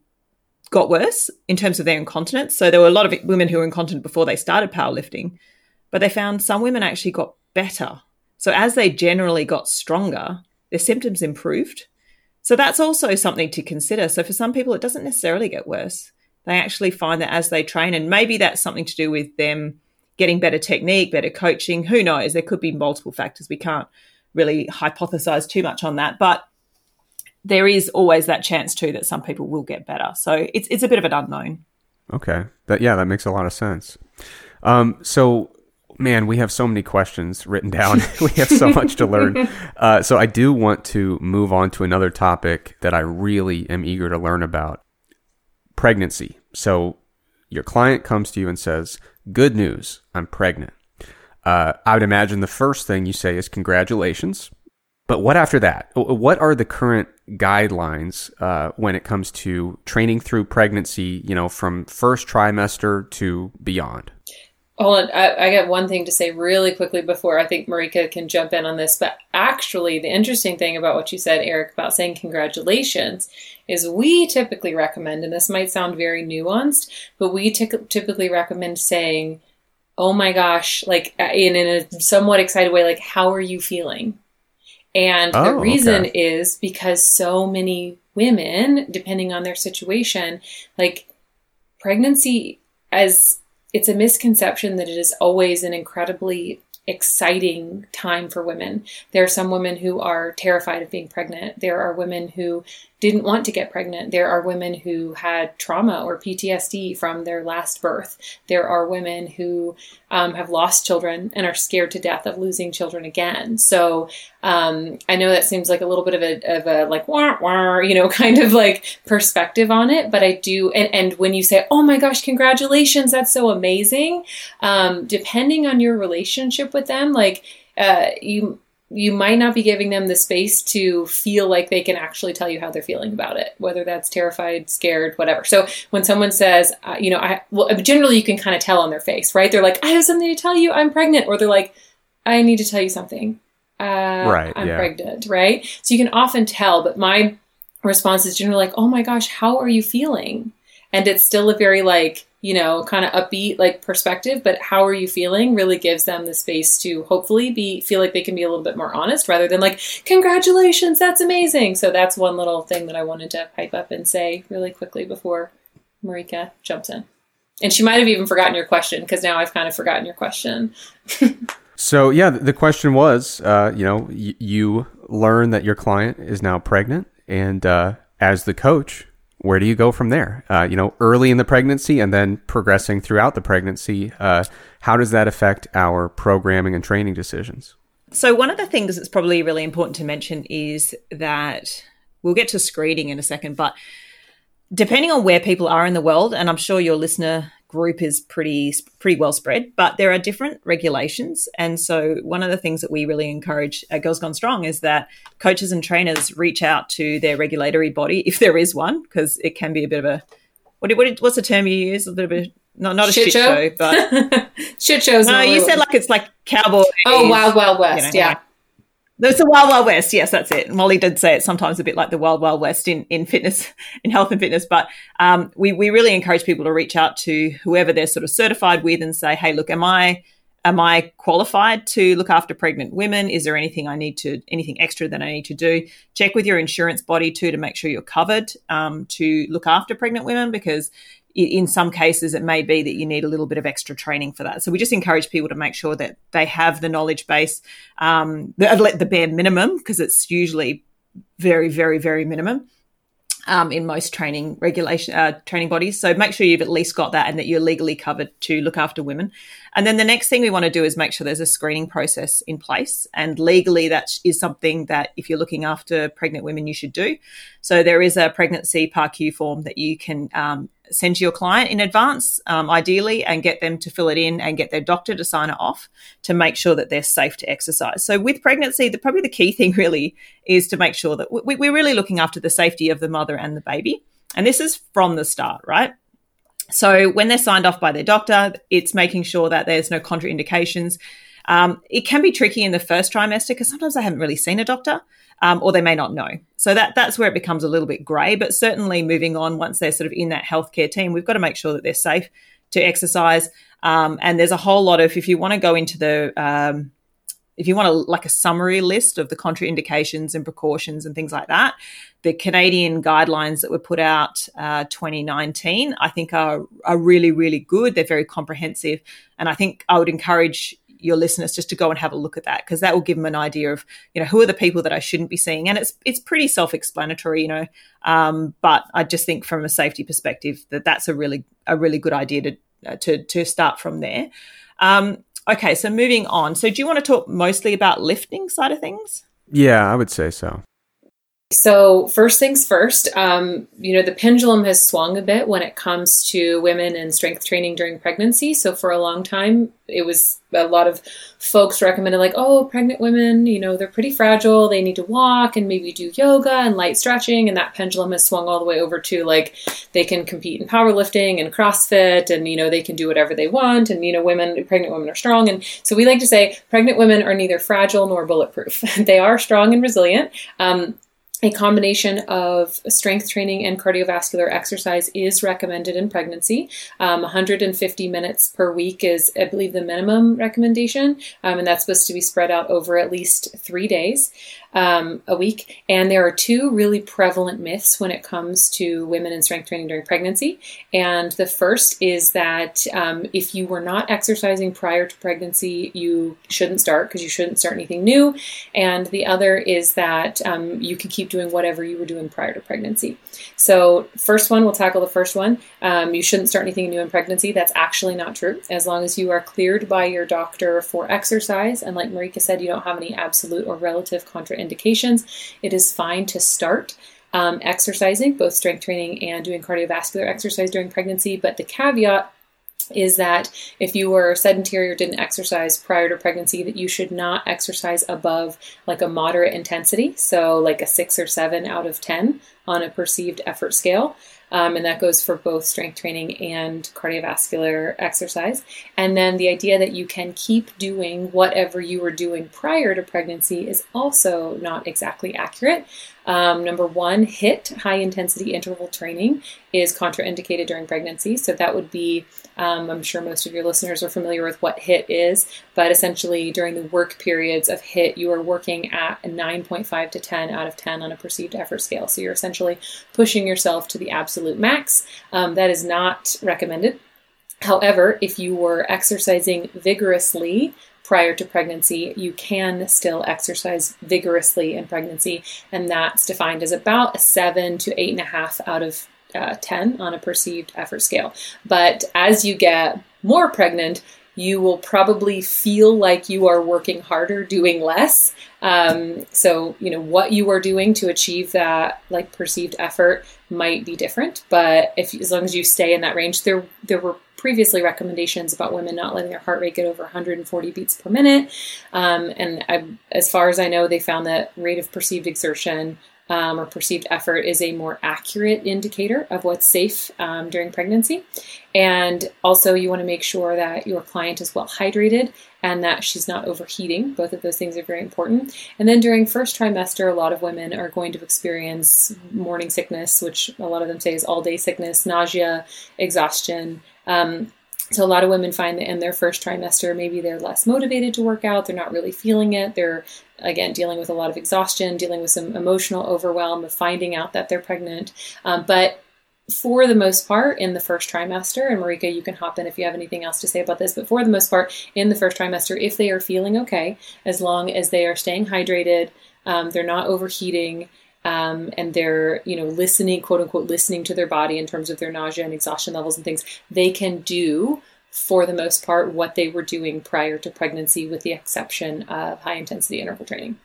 got worse in terms of their incontinence. So there were a lot of women who were incontinent before they started powerlifting, but they found some women actually got better. So as they generally got stronger, their symptoms improved. So that's also something to consider. So for some people, it doesn't necessarily get worse. They actually find that as they train, and maybe that's something to do with them getting better technique, better coaching. Who knows? There could be multiple factors. We can't really hypothesize too much on that. But there is always that chance too that some people will get better. So it's it's a bit of an unknown. Okay, that yeah, that makes a lot of sense. Um, so man, we have so many questions written down. we have so much to learn. Uh, so I do want to move on to another topic that I really am eager to learn about: pregnancy. So your client comes to you and says, "Good news, I'm pregnant." Uh, I would imagine the first thing you say is congratulations. But what after that? Uh, uh, what are the current guidelines uh, when it comes to training through pregnancy? You know, from first trimester to beyond. Hold on, I, I got one thing to say really quickly before I think Marika can jump in on this. But actually, the interesting thing about what you said, Eric, about saying congratulations, is we typically recommend, and this might sound very nuanced, but we t- typically recommend saying, "Oh my gosh!" like uh, in, in a somewhat excited way, like, "How are you feeling?" And oh, the reason okay. is because so many women, depending on their situation, like pregnancy as it's a misconception that it is always an incredibly exciting time for women. There are some women who are terrified of being pregnant. There are women who didn't want to get pregnant. There are women who had trauma or PTSD from their last birth. There are women who um, have lost children and are scared to death of losing children again. So um, I know that seems like a little bit of a, of a like wah, wah, you know kind of like perspective on it, but I do. And, and when you say, "Oh my gosh, congratulations, that's so amazing," um, depending on your relationship with them, like uh, you you might not be giving them the space to feel like they can actually tell you how they're feeling about it, whether that's terrified, scared, whatever. So when someone says, uh, you know, I well, generally you can kind of tell on their face, right? They're like, I have something to tell you, I'm pregnant, or they're like, I need to tell you something. uh, Right, I'm yeah. pregnant, right? So you can often tell, but my response is generally like, oh my gosh, how are you feeling? And it's still a very like, you know, kind of upbeat like perspective, but how are you feeling really gives them the space to hopefully be feel like they can be a little bit more honest rather than like, congratulations, that's amazing. So that's one little thing that I wanted to pipe up and say really quickly before Marika jumps in. And she might have even forgotten your question because now I've kind of forgotten your question. So yeah, the question was, uh, you know, y- you learn that your client is now pregnant, and uh, as the coach, where do you go from there? Uh, you know, early in the pregnancy and then progressing throughout the pregnancy. Uh, how does that affect our programming and training decisions? So, one of the things that's probably really important to mention is that we'll get to screening in a second, but depending on where people are in the world, and I'm sure your listener group is pretty pretty well spread, but there are different regulations. And so, one of the things that we really encourage at Girls Gone Strong is that coaches and trainers reach out to their regulatory body if there is one, because it can be a bit of a what, what what's the term you use? A bit of a not not a shit, show, but Shit shows. no, you said like it's like cowboy. oh, Wild Wild West. you know, yeah. There's the Wild Wild West. Yes, that's it. Molly did say it sometimes a bit like the Wild Wild West in, in fitness, in health and fitness. But um, we, we really encourage people to reach out to whoever they're sort of certified with and say, hey, look, am I am I qualified to look after pregnant women? Is there anything I need to anything extra that I need to do? Check with your insurance body too to make sure you're covered um, to look after pregnant women because in some cases it may be that you need a little bit of extra training for that. So we just encourage people to make sure that they have the knowledge base um, the, the bare minimum because it's usually very very very minimum um, in most training regulation uh, training bodies. So make sure you've at least got that and that you're legally covered to look after women. And then the next thing we want to do is make sure there's a screening process in place. And legally that is something that if you're looking after pregnant women you should do. So there is a pregnancy PARQ form that you can um, send to your client in advance, um, ideally, and get them to fill it in and get their doctor to sign it off to make sure that they're safe to exercise. So, with pregnancy, the, probably the key thing really is to make sure that we, we're really looking after the safety of the mother and the baby. And this is from the start, right? So, when they're signed off by their doctor, it's making sure that there's no contraindications. Um, it can be tricky in the first trimester because sometimes they haven't really seen a doctor um, or they may not know. So that that's where it becomes a little bit grey. But certainly moving on, once they're sort of in that healthcare team, we've got to make sure that they're safe to exercise. Um, and there's a whole lot of if you want to go into the um, if you want to like a summary list of the contraindications and precautions and things like that, the Canadian guidelines that were put out uh, 2019, I think are are really really good. They're very comprehensive, and I think I would encourage your listeners just to go and have a look at that because that will give them an idea of you know who are the people that I shouldn't be seeing. And it's it's pretty self-explanatory you know um, but I just think from a safety perspective that that's a really a really good idea to uh, to to start from there. Um, okay so moving on. So do you want to talk mostly about lifting side of things? Yeah, I would say so. So, first things first, um, you know, the pendulum has swung a bit when it comes to women and strength training during pregnancy. So, for a long time, it was a lot of folks recommended, like, oh, pregnant women, you know, they're pretty fragile. They need to walk and maybe do yoga and light stretching. And that pendulum has swung all the way over to like they can compete in powerlifting and CrossFit and, you know, they can do whatever they want. And, you know, women, pregnant women are strong. And so we like to say pregnant women are neither fragile nor bulletproof. they are strong and resilient. Um, a combination of strength training and cardiovascular exercise is recommended in pregnancy. Um, 150 minutes per week is, I believe, the minimum recommendation, um, and that's supposed to be spread out over at least three days um, a week. And there are two really prevalent myths when it comes to women in strength training during pregnancy. And the first is that um, if you were not exercising prior to pregnancy, you shouldn't start because you shouldn't start anything new. And the other is that um, you can keep doing whatever you were doing prior to pregnancy. So, first one, we'll tackle the first one. Um, you shouldn't start anything new in pregnancy. That's actually not true. As long as you are cleared by your doctor for exercise, and like Marika said, you don't have any absolute or relative contraindications, it is fine to start. Um, exercising, both strength training and doing cardiovascular exercise during pregnancy. But the caveat is that if you were sedentary or didn't exercise prior to pregnancy that you should not exercise above like a moderate intensity so like a six or seven out of ten on a perceived effort scale. Um, and that goes for both strength training and cardiovascular exercise. And then the idea that you can keep doing whatever you were doing prior to pregnancy is also not exactly accurate. Um, number one, HIT, high intensity interval training, is contraindicated during pregnancy. So that would be, um, I'm sure most of your listeners are familiar with what HIT is, but essentially during the work periods of HIT, you are working at a 9.5 to 10 out of 10 on a perceived effort scale. So you're essentially pushing yourself to the absolute max. Um, that is not recommended. However, if you were exercising vigorously prior to pregnancy, you can still exercise vigorously in pregnancy, and that's defined as about a seven to eight and a half out of uh, 10 on a perceived effort scale. But as you get more pregnant, you will probably feel like you are working harder, doing less. Um, so, you know, what you are doing to achieve that like perceived effort might be different. But if as long as you stay in that range, there there were previously recommendations about women not letting their heart rate get over 140 beats per minute. Um, and I, as far as I know, they found that rate of perceived exertion um, or perceived effort is a more accurate indicator of what's safe um, during pregnancy. And also, you want to make sure that your client is well hydrated and that she's not overheating. Both of those things are very important. And then during first trimester, a lot of women are going to experience morning sickness, which a lot of them say is all day sickness, nausea, exhaustion. Um, so a lot of women find that in their first trimester, maybe they're less motivated to work out. They're not really feeling it. They're again dealing with a lot of exhaustion, dealing with some emotional overwhelm of finding out that they're pregnant. Um, but for the most part, in the first trimester, and Marika, you can hop in if you have anything else to say about this, but for the most part, in the first trimester, if they are feeling okay, as long as they are staying hydrated, um, they're not overheating, um, and they're you know listening quote unquote listening to their body in terms of their nausea and exhaustion levels and things they can do for the most part what they were doing prior to pregnancy with the exception of high intensity interval training.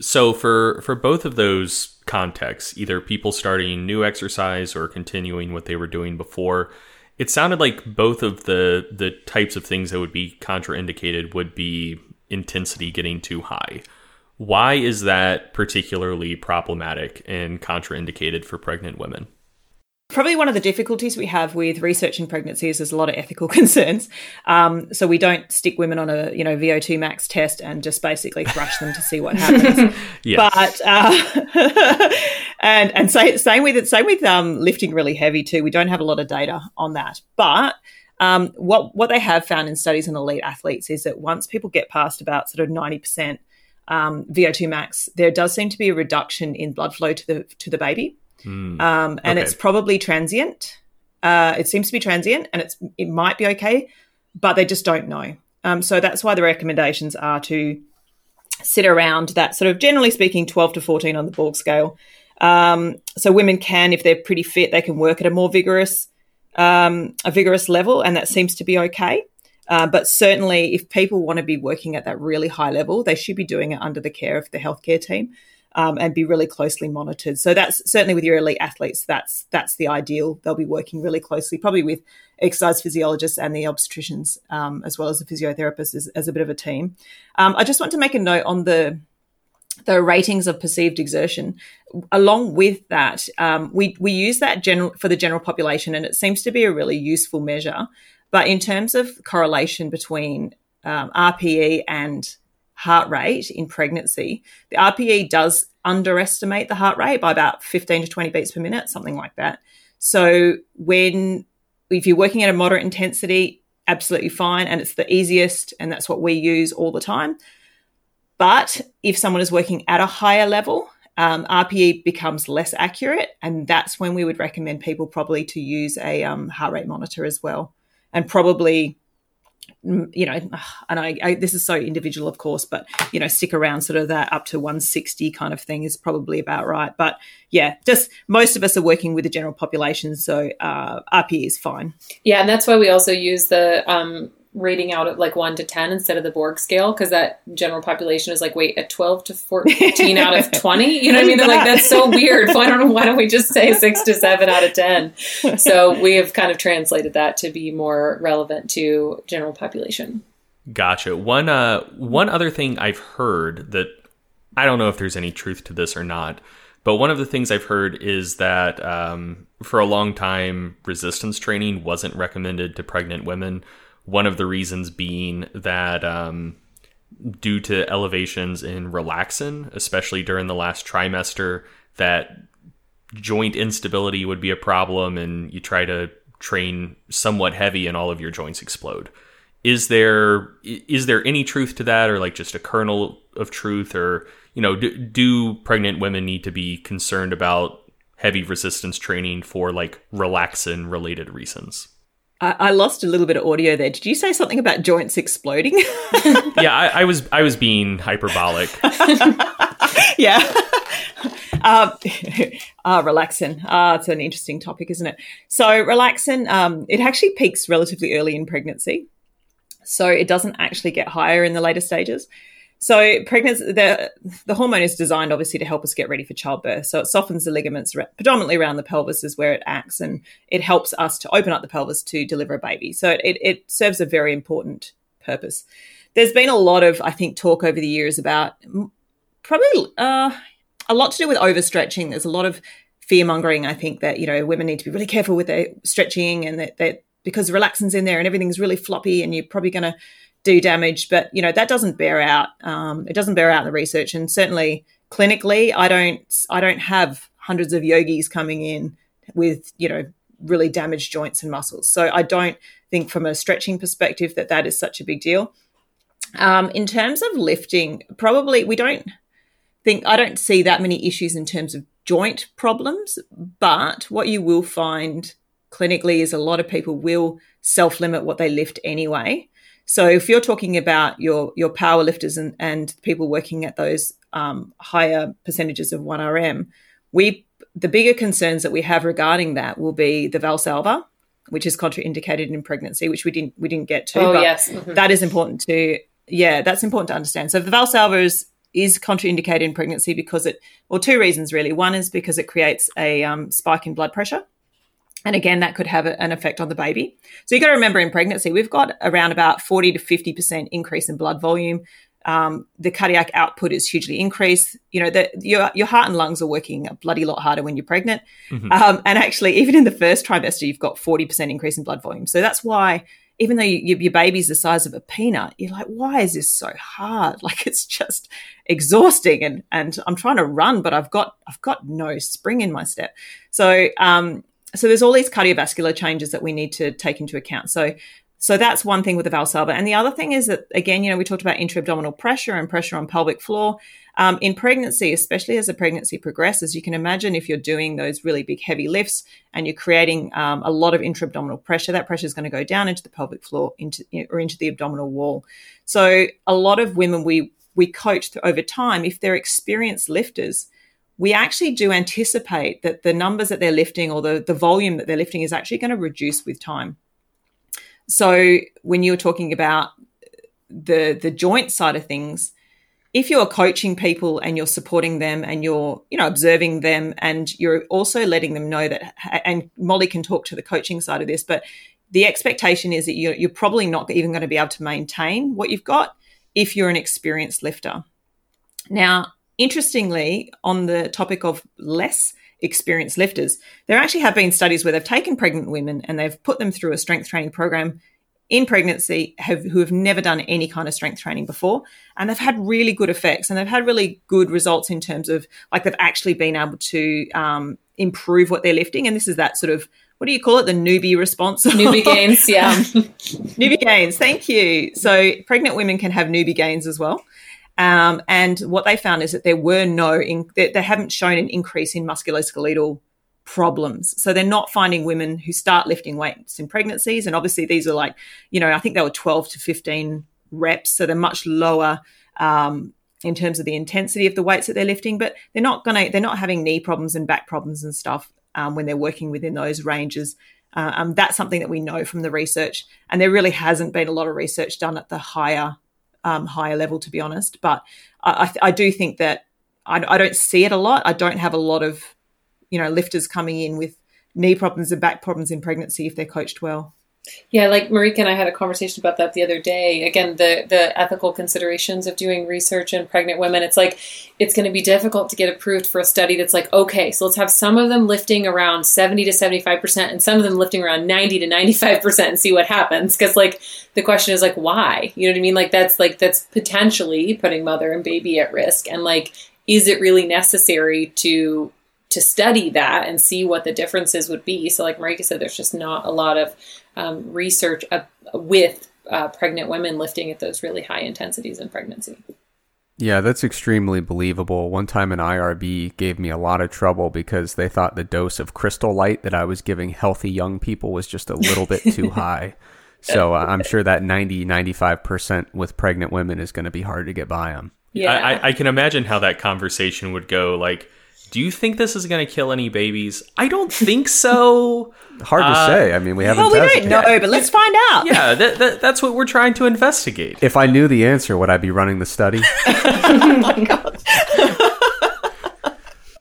So for for both of those contexts either people starting new exercise or continuing what they were doing before it sounded like both of the the types of things that would be contraindicated would be intensity getting too high why is that particularly problematic and contraindicated for pregnant women? Probably one of the difficulties we have with researching pregnancies is there's a lot of ethical concerns. Um, so we don't stick women on a you know VO2 max test and just basically thrash them to see what happens. But uh, and and say, same with same with um, lifting really heavy too. We don't have a lot of data on that, but um, what what they have found in studies in elite athletes is that once people get past about sort of ninety percent um, VO2 max, there does seem to be a reduction in blood flow to the to the baby, mm. um, and okay. it's probably transient. Uh, it seems to be transient, and it's it might be okay, but they just don't know. Um, so that's why the recommendations are to sit around that sort of generally speaking 12 to 14 on the Borg scale. Um, so women can, if they're pretty fit, they can work at a more vigorous um, a vigorous level, and that seems to be okay. Uh, but certainly, if people want to be working at that really high level, they should be doing it under the care of the healthcare team um, and be really closely monitored. So that's certainly with your elite athletes. That's that's the ideal. They'll be working really closely, probably with exercise physiologists and the obstetricians, um, as well as the physiotherapists, as, as, a bit of a team. Um, I just want to make a note on the the ratings of perceived exertion. Along with that, um, we we use that general for the general population, and it seems to be a really useful measure. But in terms of correlation between um, RPE and heart rate in pregnancy, the RPE does underestimate the heart rate by about 15 to 20 beats per minute, something like that. So when if you're working at a moderate intensity, absolutely fine, and it's the easiest, and that's what we use all the time. But if someone is working at a higher level, um, RPE becomes less accurate, and that's when we would recommend people probably to use a um, heart rate monitor as well and probably mm, you know and I, I, this is so individual of course but you know stick around sort of that up to 160 kind of thing is probably about right. But yeah just most of us are working with the general population so uh, RPE is fine. Yeah and that's why we also use the um, rating out at like 1 to 10 instead of the Borg scale because that general population is like, wait, at 12 to 14 out of 20? You know what I mean? They're like, that's so weird. Why don't, why don't we just say 6 to 7 out of 10? So we have kind of translated that to be more relevant to general population. Gotcha. One, uh, one other thing I've heard that I don't know if there's any truth to this or not, But one of the things I've heard is that um, for a long time, resistance training wasn't recommended to pregnant women. One of the reasons being that um, due to elevations in relaxin, especially during the last trimester, that joint instability would be a problem, and you try to train somewhat heavy, and all of your joints explode. Is there is there any truth to that, or like just a kernel of truth, or you know, do, do pregnant women need to be concerned about heavy resistance training for like relaxin related reasons? I, I, lost a little bit of audio there. Did you say something about joints exploding? yeah, I, I, was I was being hyperbolic. yeah. Uh, uh, relaxin. Uh, it's an interesting topic, isn't it? So relaxin, um, it actually peaks relatively early in pregnancy. So it doesn't actually get higher in the later stages. So pregnancy, the the hormone is designed obviously to help us get ready for childbirth. So it softens the ligaments predominantly around the pelvis is where it acts, and it helps us to open up the pelvis to deliver a baby. So it, it, serves a very important purpose. There's been a lot of I think talk over the years about probably uh, a lot to do with overstretching. There's a lot of fear mongering. I think that you know women need to be really careful with their stretching, and that, that because relaxin's in there and everything's really floppy, and you're probably going to do damage. But you know that doesn't bear out. Um, it doesn't bear out the research, and certainly clinically, I don't. I don't have hundreds of yogis coming in with you know really damaged joints and muscles. So I don't think from a stretching perspective that that is such a big deal. Um, in terms of lifting, probably we don't think I don't see that many issues in terms of joint problems, but what you will find clinically is a lot of people will self limit what they lift anyway. So if you're talking about your your power lifters and, and people working at those um, higher percentages of 1RM, we the bigger concerns that we have regarding that will be the Valsalva, which is contraindicated in pregnancy, which we didn't we didn't get to. Oh yes, mm-hmm. that is important to yeah, that's important to understand. So the Valsalva is is contraindicated in pregnancy because it well two reasons really. One is because it creates a um, spike in blood pressure and again, that could have an effect on the baby. So you've got to remember in pregnancy, we've got around about 40 to 50% increase in blood volume. Um, the cardiac output is hugely increased. You know, the, your, your heart and lungs are working a bloody lot harder when you're pregnant. Mm-hmm. Um, and actually, even in the first trimester, you've got 40% increase in blood volume. So that's why, even though you, your baby's the size of a peanut, you're like, why is this so hard? Like it's just exhausting. And, and I'm trying to run, but I've got, I've got no spring in my step. So, um, so there's all these cardiovascular changes that we need to take into account. So so that's one thing with the Valsalva. And the other thing is that, again, you know, we talked about intra-abdominal pressure and pressure on pelvic floor. Um, in pregnancy, especially as the pregnancy progresses, you can imagine if you're doing those really big, heavy lifts and you're creating um, a lot of intra-abdominal pressure, that pressure is going to go down into the pelvic floor into, or into the abdominal wall. So a lot of women we we coach over time, if they're experienced lifters, we actually do anticipate that the numbers that they're lifting or the, the volume that they're lifting is actually going to reduce with time. So when you're talking about the the joint side of things, if you're coaching people and you're supporting them and you're you know observing them and you're also letting them know that and Molly can talk to the coaching side of this, but the expectation is that you're, you're probably not even going to be able to maintain what you've got if you're an experienced lifter. Now, Interestingly, on the topic of less experienced lifters, there actually have been studies where they've taken pregnant women and they've put them through a strength training program in pregnancy have, who have never done any kind of strength training before and they've had really good effects and they've had really good results in terms of like they've actually been able to um, improve what they're lifting and this is that sort of what do you call it? The newbie response newbie gains yeah. Um, newbie gains thank you. So pregnant women can have newbie gains as well um, and what they found is that there were no, in, they, they haven't shown an increase in musculoskeletal problems. So they're not finding women who start lifting weights in pregnancies. And obviously, these are like, you know, I think they were 12 to 15 reps. So they're much lower um, in terms of the intensity of the weights that they're lifting, but they're not going to, they're not having knee problems and back problems and stuff um, when they're working within those ranges. Uh, um, that's something that we know from the research. And there really hasn't been a lot of research done at the higher um, higher level, to be honest. But I, I do think that I, I, don't see it a lot. I don't have a lot of, you know, lifters coming in with knee problems and back problems in pregnancy if they're coached well. Yeah, like Marika and I had a conversation about that the other day. Again, the the ethical considerations of doing research in pregnant women. It's like it's going to be difficult to get approved for a study that's like, okay, so let's have some of them lifting around 70 to 75% and some of them lifting around 90 to 95% and see what happens because like the question is like why? You know what I mean? Like that's like that's potentially putting mother and baby at risk and like is it really necessary to to study that and see what the differences would be. So, like Marika said, there's just not a lot of um, research uh, with uh, pregnant women lifting at those really high intensities in pregnancy. Yeah, that's extremely believable. One time an IRB gave me a lot of trouble because they thought the dose of crystal light that I was giving healthy young people was just a little bit too high. So uh, I'm sure that 90, 95% with pregnant women is going to be hard to get by them. Yeah. I, I, I can imagine how that conversation would go. Like, do you think this is going to kill any babies? I don't think so. Hard to Uh, say. I mean, we haven't Well, we tested don't know, it. but let's find out. yeah, that, that, that's what we're trying to investigate. If I knew the answer, would I be running the study?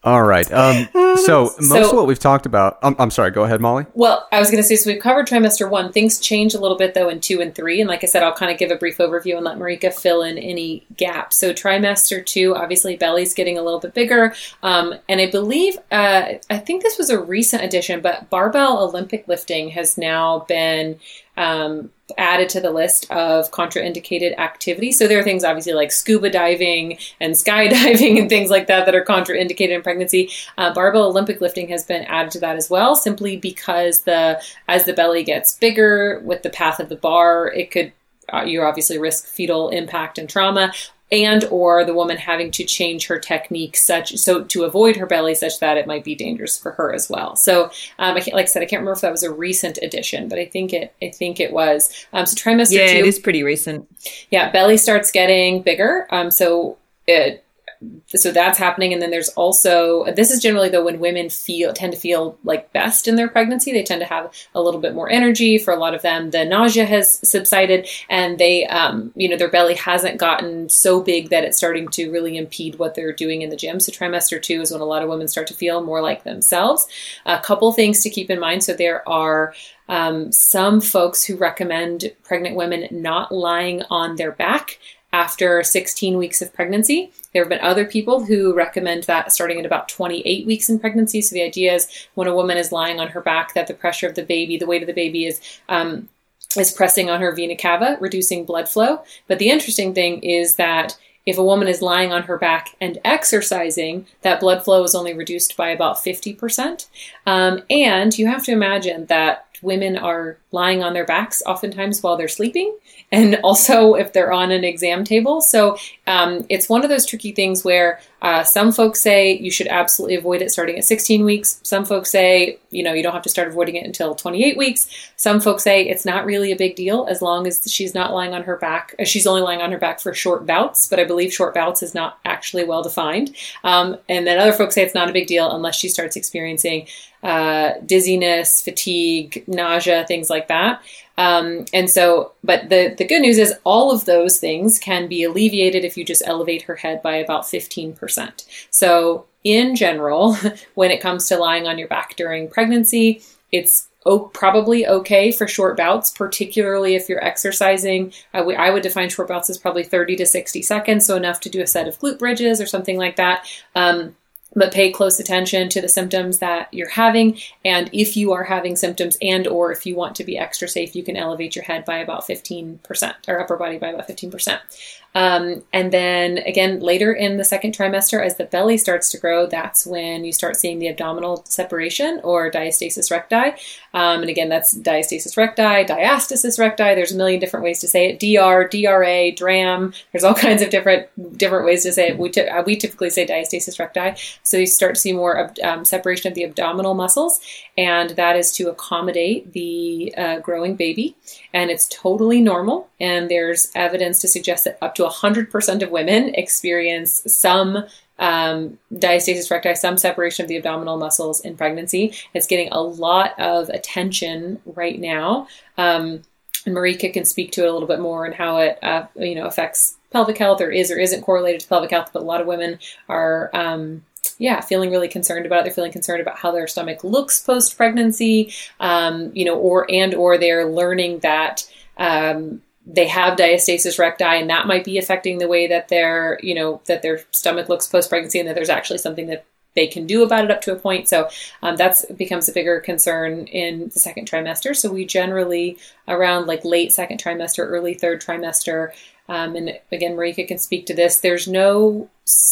All right. Um, so most So- of what we've talked about. I'm, I'm sorry. Go ahead, Molly. Well, I was going to say, so we've covered trimester one. Things change a little bit though in two and three. And like I said, I'll kind of give a brief overview and let Marika fill in any gaps. So trimester two, obviously belly's getting a little bit bigger. Um, and I believe, uh, I think this was a recent addition, but barbell Olympic lifting has now been um, added to the list of contraindicated activities. So there are things obviously like scuba diving and skydiving and things like that that are contraindicated in pregnancy. Uh, barbell Olympic lifting has been added to that as well, simply because the as the belly gets bigger with the path of the bar, it could uh, you obviously risk fetal impact and trauma and or the woman having to change her technique such so to avoid her belly such that it might be dangerous for her as well so um, I can't, like i said i can't remember if that was a recent addition but i think it i think it was um, so trimester Yeah, two it is pretty recent. yeah belly starts getting bigger um, so it so that's happening. And then there's also this is generally though when women feel tend to feel like best in their pregnancy they tend to have a little bit more energy for a lot of them. The nausea has subsided and they um, you know their belly hasn't gotten so big that it's starting to really impede what they're doing in the gym. So trimester two is when a lot of women start to feel more like themselves. A couple things to keep in mind. So there are um, some folks who recommend pregnant women not lying on their back after 16 weeks of pregnancy. There have been other people who recommend that starting at about 28 weeks in pregnancy. So the idea is when a woman is lying on her back, that the pressure of the baby, the weight of the baby is um, is pressing on her vena cava, reducing blood flow. But the interesting thing is that if a woman is lying on her back and exercising, that blood flow is only reduced by about 50%. Um, and you have to imagine that women are lying on their backs oftentimes while they're sleeping, and also if they're on an exam table. So um, it's one of those tricky things where uh, some folks say you should absolutely avoid it starting at 16 weeks. Some folks say, you know, you don't have to start avoiding it until 28 weeks. Some folks say it's not really a big deal as long as she's not lying on her back. uh, She's only lying on her back for short bouts, but I believe short bouts is not actually well defined. Um, and then other folks say it's not a big deal unless she starts experiencing uh, dizziness, fatigue, nausea, things like that. Um, and so, but the, the good news is all of those things can be alleviated if you just elevate her head by about 15%. So, in general, when it comes to lying on your back during pregnancy, it's probably okay for short bouts, particularly if you're exercising. I would define short bouts as probably 30 to 60 seconds, so enough to do a set of glute bridges or something like that. Um, but pay close attention to the symptoms that you're having. And if you are having symptoms and or if you want to be extra safe you can elevate your head by about 15% or upper body by about 15% um, and then again later in the second trimester as the belly starts to grow that's when you start seeing the abdominal separation or diastasis recti um, and again that's diastasis recti diastasis recti there's a million different ways to say it dr dra dram there's all kinds of different different ways to say it we, uh, we typically say diastasis recti so you start to see more um, separation of the abdominal muscles, and that is to accommodate the uh, growing baby. And it's totally normal. And there's evidence to suggest that up to 100% of women experience some um, diastasis recti, some separation of the abdominal muscles in pregnancy. It's getting a lot of attention right now. Um, and Marika can speak to it a little bit more and how it, uh, you know, affects pelvic health or is or isn't correlated to pelvic health. But a lot of women are um, yeah, feeling really concerned about it. They're feeling concerned about how their stomach looks post pregnancy, um, you know, or and or they're learning that um, they have diastasis recti and that might be affecting the way that their you know that their stomach looks post pregnancy and that there's actually something that they can do about it up to a point. So um, that's becomes a bigger concern in the second trimester. So we generally around like late second trimester, early third trimester. Um, and again, Marika can speak to this. There's no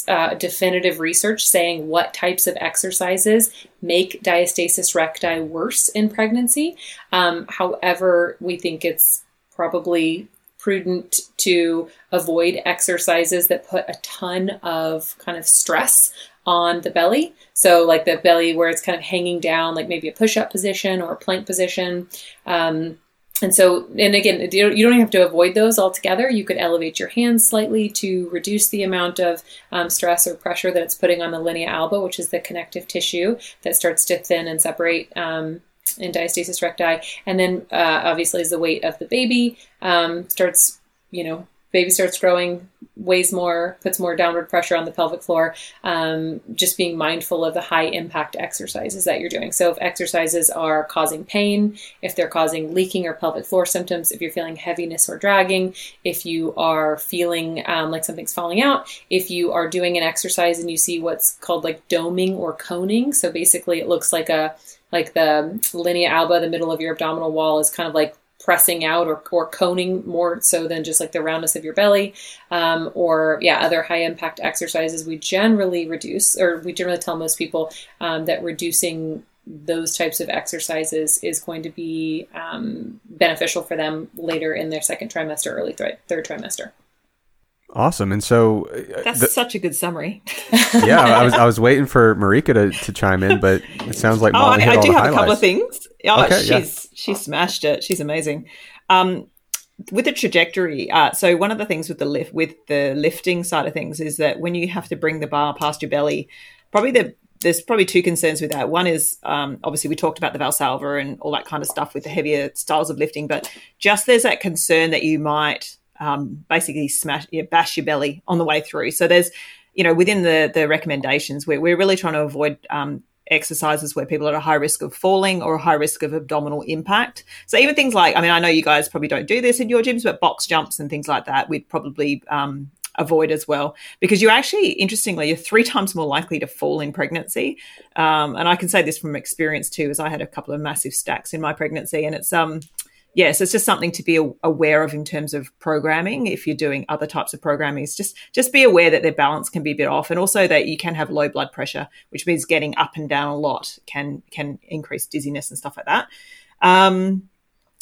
uh, definitive research saying what types of exercises make diastasis recti worse in pregnancy. Um, however, we think it's probably prudent to avoid exercises that put a ton of kind of stress on the belly. So, like the belly where it's kind of hanging down, like maybe a push up position or a plank position. Um, and so, and again, you don't, have to avoid those altogether. You could elevate your hands slightly to reduce the amount of um, stress or pressure that it's putting on the linea alba, which is the connective tissue that starts to thin and separate um, in diastasis recti. And then, uh, obviously, as the weight of the baby um, starts, you know, baby starts growing, weighs more, puts more downward pressure on the pelvic floor. Um, just being mindful of the high impact exercises that you're doing. So, if exercises are causing pain, if they're causing leaking or pelvic floor symptoms, if you're feeling heaviness or dragging, if you are feeling um, like something's falling out, if you are doing an exercise and you see what's called like doming or coning. So, basically, it looks like a like the linea alba, the middle of your abdominal wall is kind of like pressing out or, or coning more so than just like the roundness of your belly um, or yeah other high impact exercises we generally reduce or we generally tell most people um, that reducing those types of exercises is going to be um, beneficial for them later in their second trimester early th- third trimester Awesome. And so uh, that's the, such a good summary. yeah, I was I was waiting for Marika to, to chime in, but it sounds like oh, Molly I, I do have highlights. a couple of things. Oh, okay, she's yeah. she smashed it. She's amazing. Um, with the trajectory, uh, so one of the things with the lift with the lifting side of things is that when you have to bring the bar past your belly, probably the there's probably two concerns with that. One is um, obviously we talked about the Valsalva and all that kind of stuff with the heavier styles of lifting, but just there's that concern that you might um, basically smash, bash your belly on the way through. So there's, you know, within the the recommendations, we're, we're really trying to avoid um, exercises where people are at a high risk of falling or a high risk of abdominal impact. So even things like, I mean, I know you guys probably don't do this in your gyms, but box jumps and things like that, we'd probably um, avoid as well because you're actually interestingly you're three times more likely to fall in pregnancy um, and i can say this from experience too as i had a couple of massive stacks in my pregnancy and it's um yes, it's just something to be aware of in terms of programming. If you're doing other types of programming, just just be aware that their balance can be a bit off, and also that you can have low blood pressure, which means getting up and down a lot can can increase dizziness and stuff like that. Um,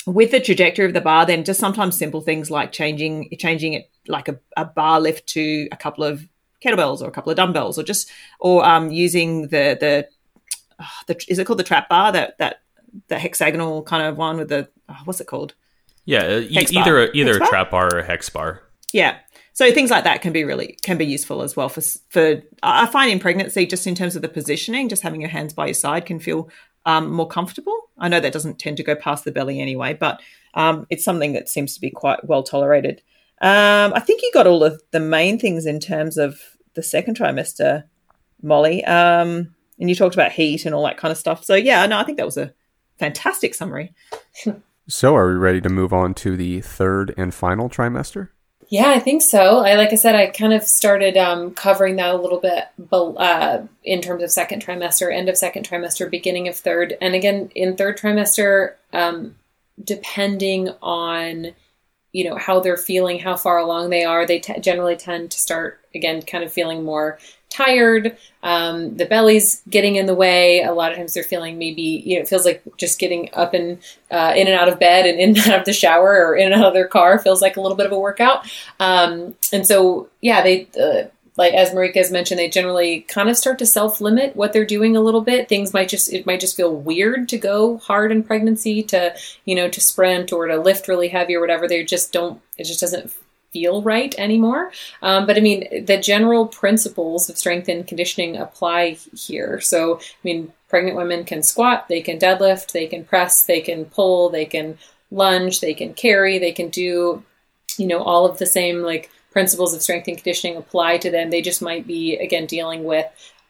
with the trajectory of the bar, then just sometimes simple things like changing changing it like a, a bar lift to a couple of kettlebells or a couple of dumbbells, or just or um, using the the, uh, the is it called the trap bar that that the hexagonal kind of one with the oh, what's it called? Yeah, either either a trap bar or a hex bar. Yeah. So things like that can be really can be useful as well for for I find in pregnancy just in terms of the positioning, just having your hands by your side can feel um, more comfortable. I know that doesn't tend to go past the belly anyway, but um, it's something that seems to be quite well tolerated. Um, I think you got all of the main things in terms of the second trimester, Molly. Um, and you talked about heat and all that kind of stuff. So yeah, no, I think that was a fantastic summary. so, are we ready to move on to the third and final trimester? Yeah, I think so. I like I said, I kind of started um, covering that a little bit uh, in terms of second trimester, end of second trimester, beginning of third, and again in third trimester, um, depending on you know how they're feeling, how far along they are, they t- generally tend to start again, kind of feeling more tired. Um, the belly's getting in the way. A lot of times they're feeling maybe, you know, it feels like just getting up and uh, in and out of bed and in and out of the shower or in and out of their car feels like a little bit of a workout. Um, and so, yeah, they, uh, like as Marika has mentioned, they generally kind of start to self limit what they're doing a little bit. Things might just it might just feel weird to go hard in pregnancy, to you know, to sprint or to lift really heavy or whatever. They just don't. It just doesn't feel right anymore. Um, but I mean, the general principles of strength and conditioning apply here. So, I mean, pregnant women can squat, they can deadlift, they can press, they can pull, they can lunge, they can carry, they can do, you know, all of the same like principles of strength and conditioning apply to them. They just might be, again, dealing with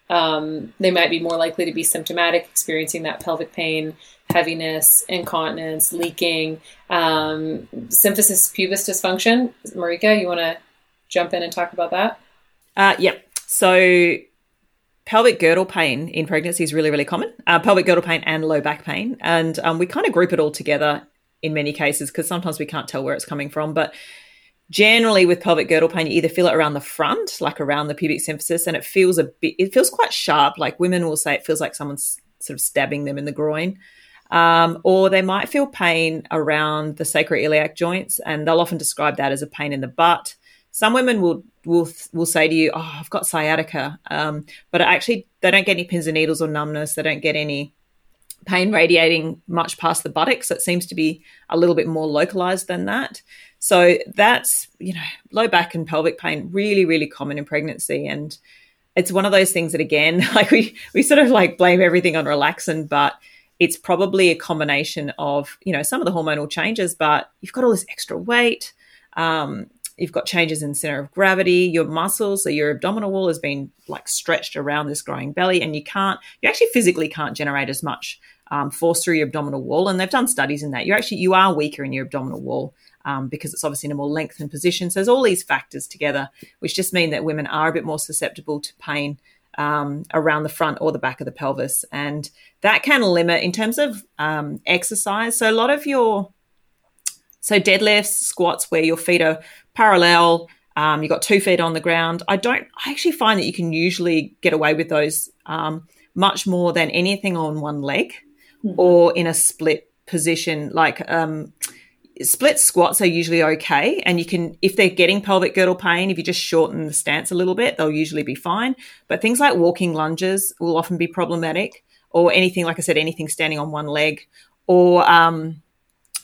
um, they might be more likely to be symptomatic, experiencing that pelvic pain, heaviness, incontinence, leaking, um, symphysis pubis dysfunction. Marika, you want to jump in and talk about that? Uh, yep. So pelvic girdle pain in pregnancy is really, really common. Uh, pelvic girdle pain and low back pain, and um, we kind of group it all together in many cases because sometimes we can't tell where it's coming from, but generally with pelvic girdle pain you either feel it around the front like around the pubic symphysis and it feels a bit it feels quite sharp. Like women will say it feels like someone's sort of stabbing them in the groin. Um, or they might feel pain around the sacroiliac joints and they'll often describe that as a pain in the butt. Some women will will will say to you oh i've got sciatica. Um, but actually they don't get any pins and needles or numbness. They don't get any pain radiating much past the buttocks. It seems to be a little bit more localized than that so that's, you know, low back and pelvic pain, really, really common in pregnancy. And it's one of those things that, again, like we, we sort of like blame everything on relaxin, but it's probably a combination of, you know, some of the hormonal changes, but you've got all this extra weight. Um, you've got changes in center of gravity your muscles so your abdominal wall has been like stretched around this growing belly and you can't you actually physically can't generate as much um, force through your abdominal wall and they've done studies in that you actually you are weaker in your abdominal wall um, because it's obviously in a more lengthened position. So there's all these factors together, which just mean that women are a bit more susceptible to pain um, around the front or the back of the pelvis. And that can limit in terms of um, exercise. So a lot of your, so deadlifts, squats, where your feet are parallel, um, you've got two feet on the ground. I don't, I actually find that you can usually get away with those um, much more than anything on one leg mm-hmm. or in a split position. Like, um, split squats are usually okay. And you can, if they're getting pelvic girdle pain, if you just shorten the stance a little bit, they'll usually be fine. But things like walking lunges will often be problematic, or anything, like I said, anything standing on one leg, or um,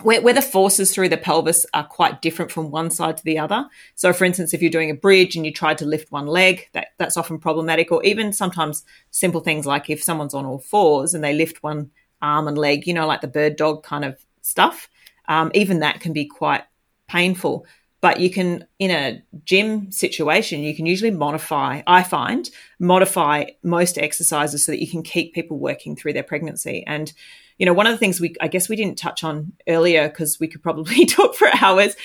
where, where, the forces through the pelvis are quite different from one side to the other. So, for instance, if you're doing a bridge and you try to lift one leg, that, that's often problematic. Or even sometimes simple things like if someone's on all fours and they lift one arm and leg, you know, like the bird dog kind of stuff um, even that can be quite painful. But you can, in a gym situation, you can usually modify, I find, modify most exercises so that you can keep people working through their pregnancy. And, you know, one of the things we, I guess we didn't touch on earlier because we could probably talk for hours,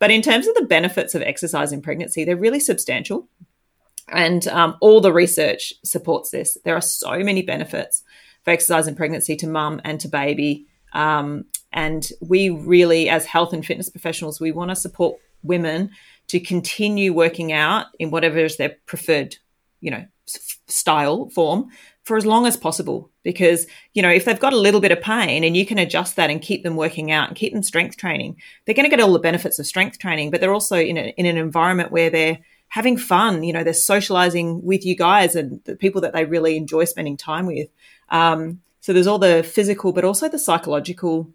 but in terms of the benefits of exercise in pregnancy, they're really substantial. And um, all the research supports this. There are so many benefits for exercise in pregnancy to mum and to baby. Um, and we really, as health and fitness professionals, we want to support women to continue working out in whatever is their preferred, you know, style form for as long as possible. Because, you know, if they've got a little bit of pain and you can adjust that and keep them working out and keep them strength training, they're going to get all the benefits of strength training, but they're also in, a, in an environment where they're having fun. You know, they're socializing with you guys and the people that they really enjoy spending time with. Um, so there's all the physical, but also the psychological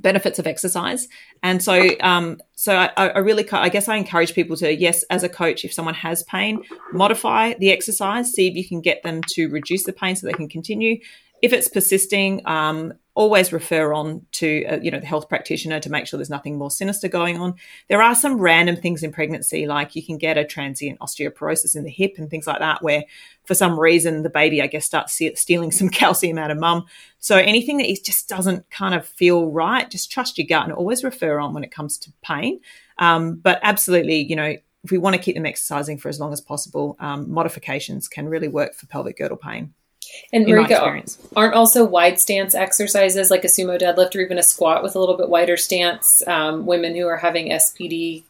benefits of exercise. And so, um, so I, I, really, I guess I encourage people to, yes, as a coach, if someone has pain, modify the exercise, see if you can get them to reduce the pain so they can continue. If it's persisting, um, always refer on to uh, you know the health practitioner to make sure there's nothing more sinister going on. There are some random things in pregnancy, like you can get a transient osteoporosis in the hip and things like that, where for some reason the baby, I guess, starts stealing some calcium out of mum. So anything that just doesn't kind of feel right, just trust your gut and always refer on when it comes to pain. Um, but absolutely, you know, if we want to keep them exercising for as long as possible, um, modifications can really work for pelvic girdle pain. And Marika, aren't also wide stance exercises like a sumo deadlift or even a squat with a little bit wider stance? Um, women who are having SPD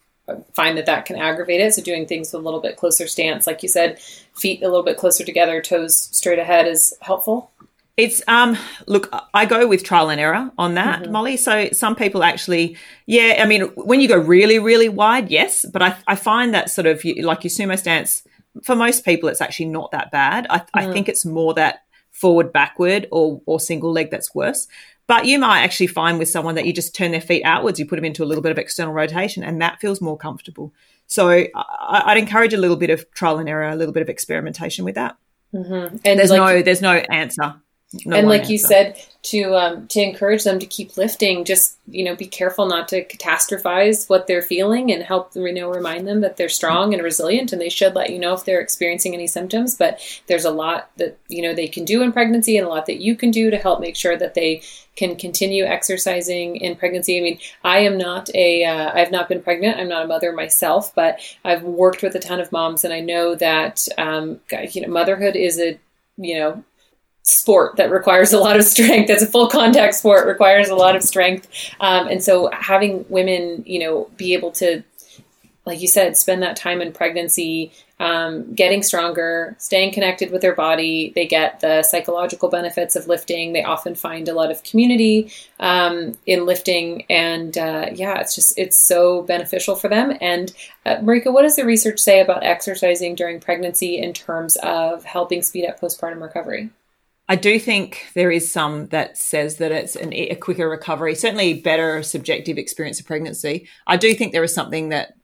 find that that can aggravate it. So doing things with a little bit closer stance, like you said, feet a little bit closer together, toes straight ahead is helpful. It's um look, I go with trial and error on that, mm-hmm. Molly. So some people actually, yeah, I mean, when you go really, really wide, yes, but I, I find that sort of like your sumo stance for most people, it's actually not that bad. I, mm. I think it's more that forward, backward, or or single leg that's worse. But you might actually find with someone that you just turn their feet outwards, you put them into a little bit of external rotation, and that feels more comfortable. So I, would encourage a little bit of trial and error, a little bit of experimentation with that. Mm-hmm. And there's like, no there's no answer. No and like you said, to um, to encourage them to keep lifting, just you know, be careful not to catastrophize what they're feeling, and help you know, remind them that they're strong and resilient, and they should let you know if they're experiencing any symptoms. But there's a lot that you know they can do in pregnancy, and a lot that you can do to help make sure that they can continue exercising in pregnancy. I mean, I am not a, uh, I've not been pregnant. I'm not a mother myself, but I've worked with a ton of moms, and I know that um, you know, motherhood is a you know sport that requires a lot of strength. That's a full contact sport, requires a lot of strength. Um, and so having women, you know, be able to, like you said, spend that time in pregnancy, um, getting stronger, staying connected with their body. They get the psychological benefits of lifting. They often find a lot of community um, in lifting. And uh, yeah, it's just, it's so beneficial for them. And uh, Marika, what does the research say about exercising during pregnancy in terms of helping speed up postpartum recovery? I do think there is some that says that it's an, a quicker recovery, certainly better subjective experience of pregnancy. I do think there is something that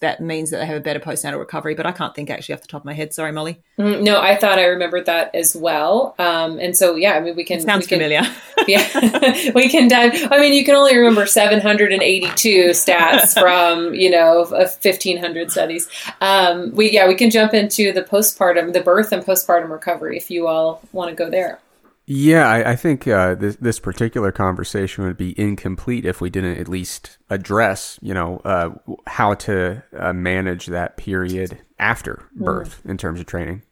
that means that they have a better postnatal recovery, but I can't think actually off the top of my head. Sorry, Molly. Mm, no, I thought I remembered that as well. Um, and so, yeah, I mean, we can. It sounds we can, familiar. yeah, we can dive. I mean, you can only remember 782 stats from, you know, 1500 studies. Um, we, yeah, we can jump into the postpartum, the birth and postpartum recovery if you all want to go there. Yeah, I, I think uh, this, this particular conversation would be incomplete if we didn't at least address, you know, uh, how to uh, manage that period after birth mm. in terms of training.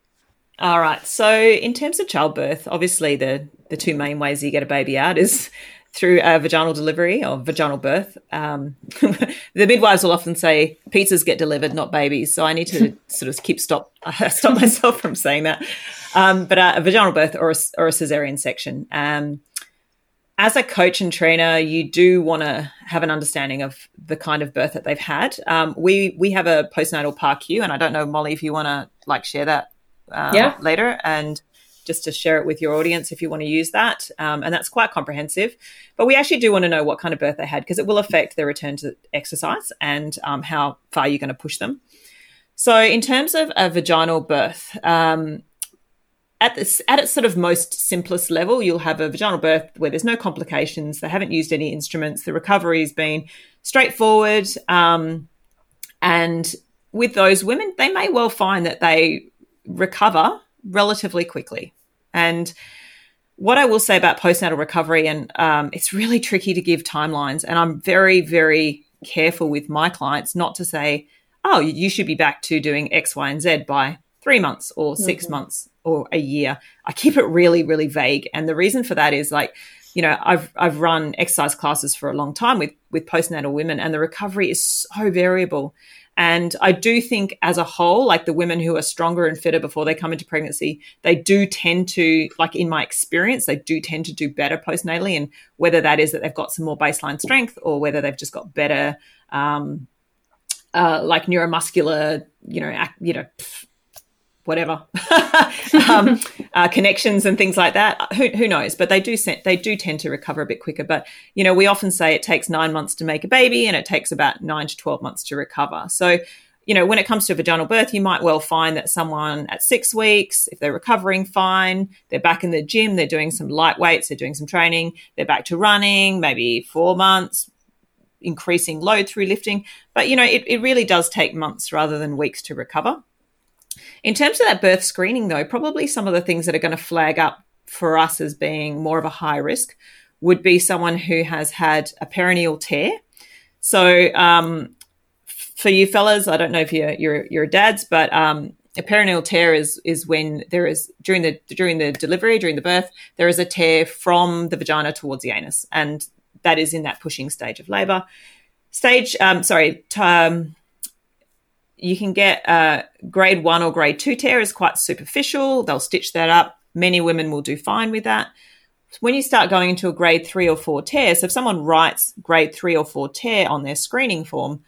All right. So, in terms of childbirth, obviously the the two main ways you get a baby out is through a vaginal delivery or vaginal birth. Um, the midwives will often say pizzas get delivered, not babies. So I need to sort of keep stop stop myself from saying that. Um, but uh, a vaginal birth or a, or a cesarean section. Um, as a coach and trainer, you do want to have an understanding of the kind of birth that they've had. Um, we we have a postnatal PAR-Q, and I don't know Molly if you want to like share that um, yeah. later and just to share it with your audience if you want to use that. Um, and that's quite comprehensive. But we actually do want to know what kind of birth they had because it will affect their return to exercise and um, how far you're going to push them. So, in terms of a vaginal birth, um, at this at its sort of most simplest level, you'll have a vaginal birth where there's no complications. They haven't used any instruments. The recovery has been straightforward, um, and with those women, they may well find that they recover relatively quickly. And what I will say about postnatal recovery, and um, it's really tricky to give timelines, and I'm very, very careful with my clients not to say, oh, you should be back to doing X, Y, and Z by three months or 6 mm-hmm. months or a year. I keep it really, really vague. And the reason for that is like, you know, I've I've run exercise classes for a long time with with postnatal women, and the recovery is so variable. And I do think, as a whole, like the women who are stronger and fitter before they come into pregnancy, they do tend to, like in my experience, they do tend to do better postnatally. And whether that is that they've got some more baseline strength or whether they've just got better, um, uh, like neuromuscular, you know, you know, whatever um, uh, connections and things like that. Who, who knows? But they do they do tend to recover a bit quicker. But you know, we often say it takes nine months to make a baby, and it takes about nine to twelve months to recover. So. You know, when it comes to a vaginal birth, you might well find that someone at six weeks, if they're recovering fine, they're back in the gym, they're doing some light weights, they're doing some training, they're back to running, maybe four months, increasing load through lifting. But, you know, it, it really does take months rather than weeks to recover. In terms of that birth screening, though, probably some of the things that are going to flag up for us as being more of a high risk would be someone who has had a perineal tear. So, um, for you fellas, I don't know if you're you're, you're dads, but um, a perineal tear is is when there is during the during the delivery during the birth there is a tear from the vagina towards the anus, and that is in that pushing stage of labour. Stage, um, sorry, t- um, you can get a grade one or grade two tear is quite superficial. They'll stitch that up. Many women will do fine with that. When you start going into a grade three or four tear, so if someone writes grade three or four tear on their screening form,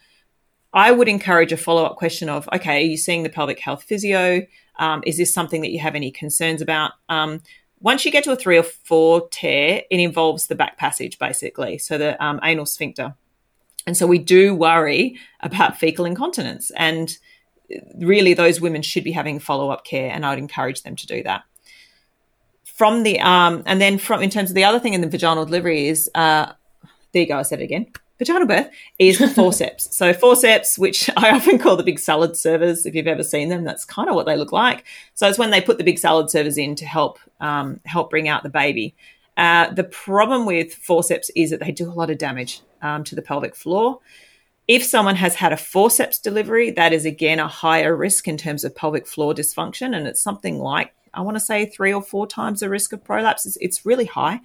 I would encourage a follow up question of, okay, are you seeing the pelvic health physio? Um, is this something that you have any concerns about? Um, once you get to a three or four tear, it involves the back passage basically, so the um, anal sphincter. And so we do worry about fecal incontinence. And really, those women should be having follow up care, and I would encourage them to do that. from the um, and then from in terms of the other thing in the vaginal delivery is uh, there you go, I said it again. Vaginal birth is the forceps. so forceps, which I often call the big salad servers, if you've ever seen them, that's kind of what they look like. So it's when they put the big salad servers in to help um, help bring out the baby. Uh, the problem with forceps is that they do a lot of damage um, to the pelvic floor. If someone has had a forceps delivery, that is again a higher risk in terms of pelvic floor dysfunction, and it's something like I want to say three or four times the risk of prolapse. It's, it's really high.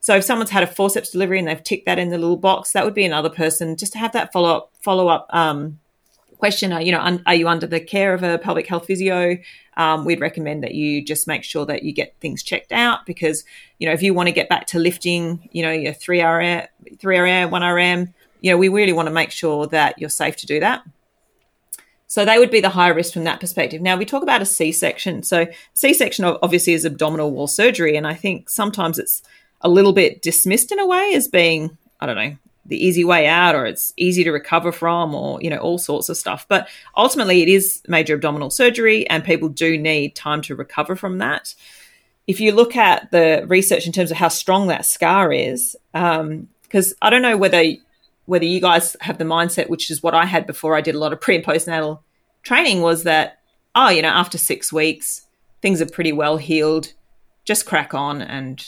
So if someone's had a forceps delivery and they've ticked that in the little box, that would be another person just to have that follow up follow up um, question. Are you know un- are you under the care of a pelvic health physio? Um, we'd recommend that you just make sure that you get things checked out because you know if you want to get back to lifting, you know your three RM, three RM, one RM, you know we really want to make sure that you're safe to do that. So they would be the high risk from that perspective. Now we talk about a C-section. So C-section obviously is abdominal wall surgery, and I think sometimes it's a little bit dismissed in a way as being, I don't know, the easy way out or it's easy to recover from or, you know, all sorts of stuff. But ultimately, it is major abdominal surgery and people do need time to recover from that. If you look at the research in terms of how strong that scar is, because um, I don't know whether whether you guys have the mindset, which is what I had before I did a lot of pre and postnatal training, was that oh, you know, after six weeks, things are pretty well healed. Just crack on and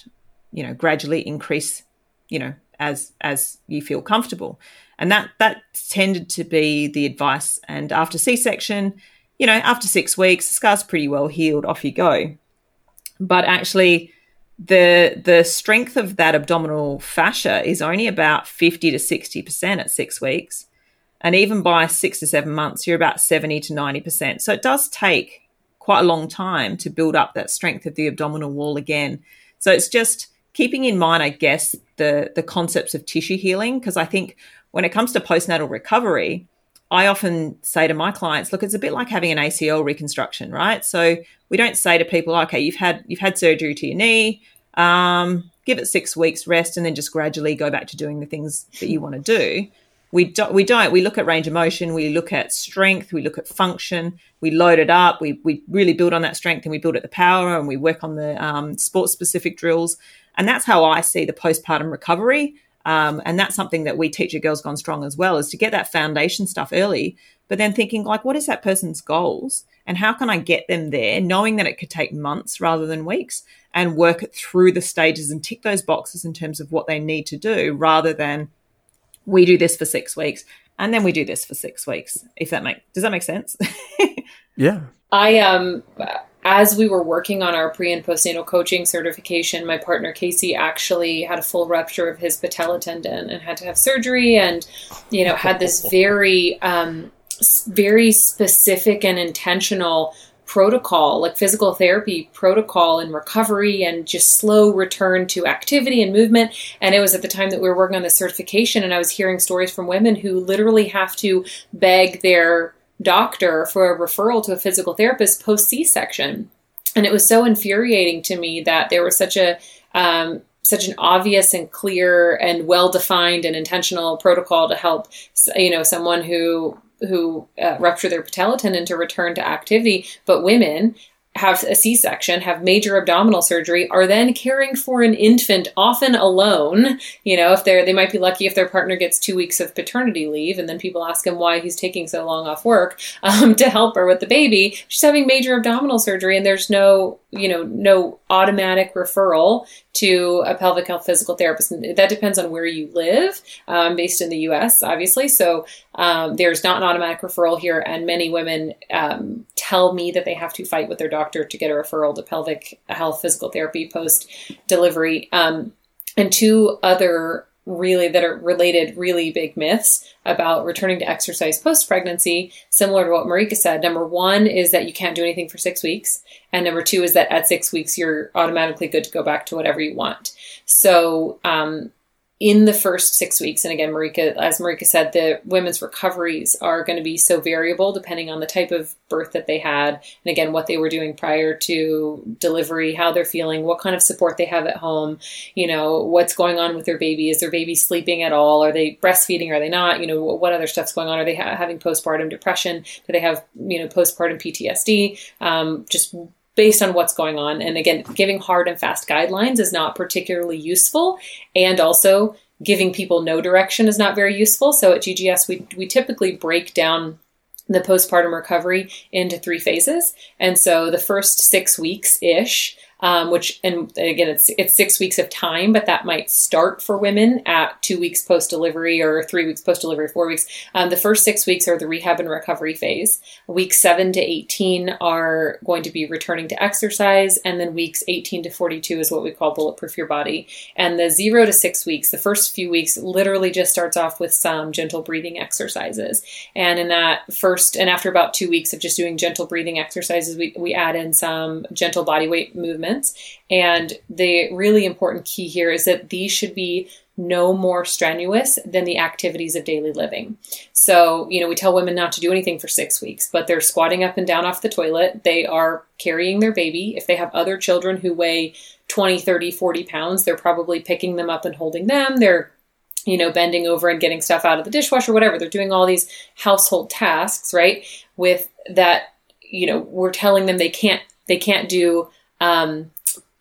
you know gradually increase you know as as you feel comfortable. And that that tended to be the advice. And after c-section you know after six weeks the scar's pretty well healed. Off you go. But actually the the strength of that abdominal fascia is only about 50 to 60% at six weeks. And even by six to seven months you're about 70 to 90% so it does take quite a long time to build up that strength of the abdominal wall again. So it's just keeping in mind, I guess, the the concepts of tissue healing, because I think when it comes to postnatal recovery, I often say to my clients, look, it's a bit like having an ACL reconstruction, right? So we don't say to people, okay, you've had you've had surgery to your knee, um, give it six weeks rest, and then just gradually go back to doing the things that you want to do. We don't. We don't. We look at range of motion. We look at strength. We look at function. We load it up. We we really build on that strength, and we build at the power, and we work on the um, sports specific drills. And that's how I see the postpartum recovery. Um, and that's something that we teach at Girls Gone Strong as well, is to get that foundation stuff early, but then thinking like, what is that person's goals? And how can I get them there, knowing that it could take months rather than weeks, and work it through the stages and tick those boxes in terms of what they need to do, rather than we do this for six weeks and then we do this for six weeks. If that make does that make sense? yeah. I um as we were working on our pre and postnatal coaching certification, my partner Casey actually had a full rupture of his patella tendon and had to have surgery, and you know had this very, um, very specific and intentional protocol, like physical therapy protocol and recovery and just slow return to activity and movement. And it was at the time that we were working on the certification, and I was hearing stories from women who literally have to beg their doctor for a referral to a physical therapist post C section. And it was so infuriating to me that there was such a um, such an obvious and clear and well defined and intentional protocol to help you know someone who who uh, rupture their patella tendon to return to activity, but women have a C-section, have major abdominal surgery, are then caring for an infant, often alone. You know, if they're they might be lucky if their partner gets two weeks of paternity leave, and then people ask him why he's taking so long off work um, to help her with the baby. She's having major abdominal surgery, and there's no you know no automatic referral to a pelvic health physical therapist. And that depends on where you live, um, based in the U.S. obviously. So um, there's not an automatic referral here, and many women um, tell me that they have to fight with their doctor to get a referral to pelvic health physical therapy post delivery. Um, and two other really that are related really big myths about returning to exercise post pregnancy similar to what marika said number one is that you can't do anything for six weeks and number two is that at six weeks you're automatically good to go back to whatever you want so um, in the first six weeks, and again, Marika, as Marika said, the women's recoveries are going to be so variable depending on the type of birth that they had, and again, what they were doing prior to delivery, how they're feeling, what kind of support they have at home, you know, what's going on with their baby. Is their baby sleeping at all? Are they breastfeeding? Are they not? You know, what other stuff's going on? Are they ha- having postpartum depression? Do they have, you know, postpartum PTSD? Um, just based on what's going on. And again, giving hard and fast guidelines is not particularly useful. And also, giving people no direction is not very useful. So at GGS, we, we typically break down the postpartum recovery into three phases. And so the first six weeks ish um, which and again it's it's six weeks of time, but that might start for women at two weeks post delivery or three weeks post delivery, four weeks. Um, the first six weeks are the rehab and recovery phase. Weeks seven to eighteen are going to be returning to exercise, and then weeks eighteen to forty two is what we call bulletproof your body. And the zero to six weeks, the first few weeks, literally just starts off with some gentle breathing exercises. And in that first and after about two weeks of just doing gentle breathing exercises, we we add in some gentle body weight movement movements. And the really important key here is that these should be no more strenuous than the activities of daily living. So, you know, we tell women not to do anything for six weeks, but they're squatting up and down off the toilet. They are carrying their baby. If they have other children who weigh 20, 30, 40 pounds, they're probably picking them up and holding them. They're you know, bending over and getting stuff out of the dishwasher, whatever. They're doing all these household tasks, right? With that, you know, we're telling them they can't they can't do um,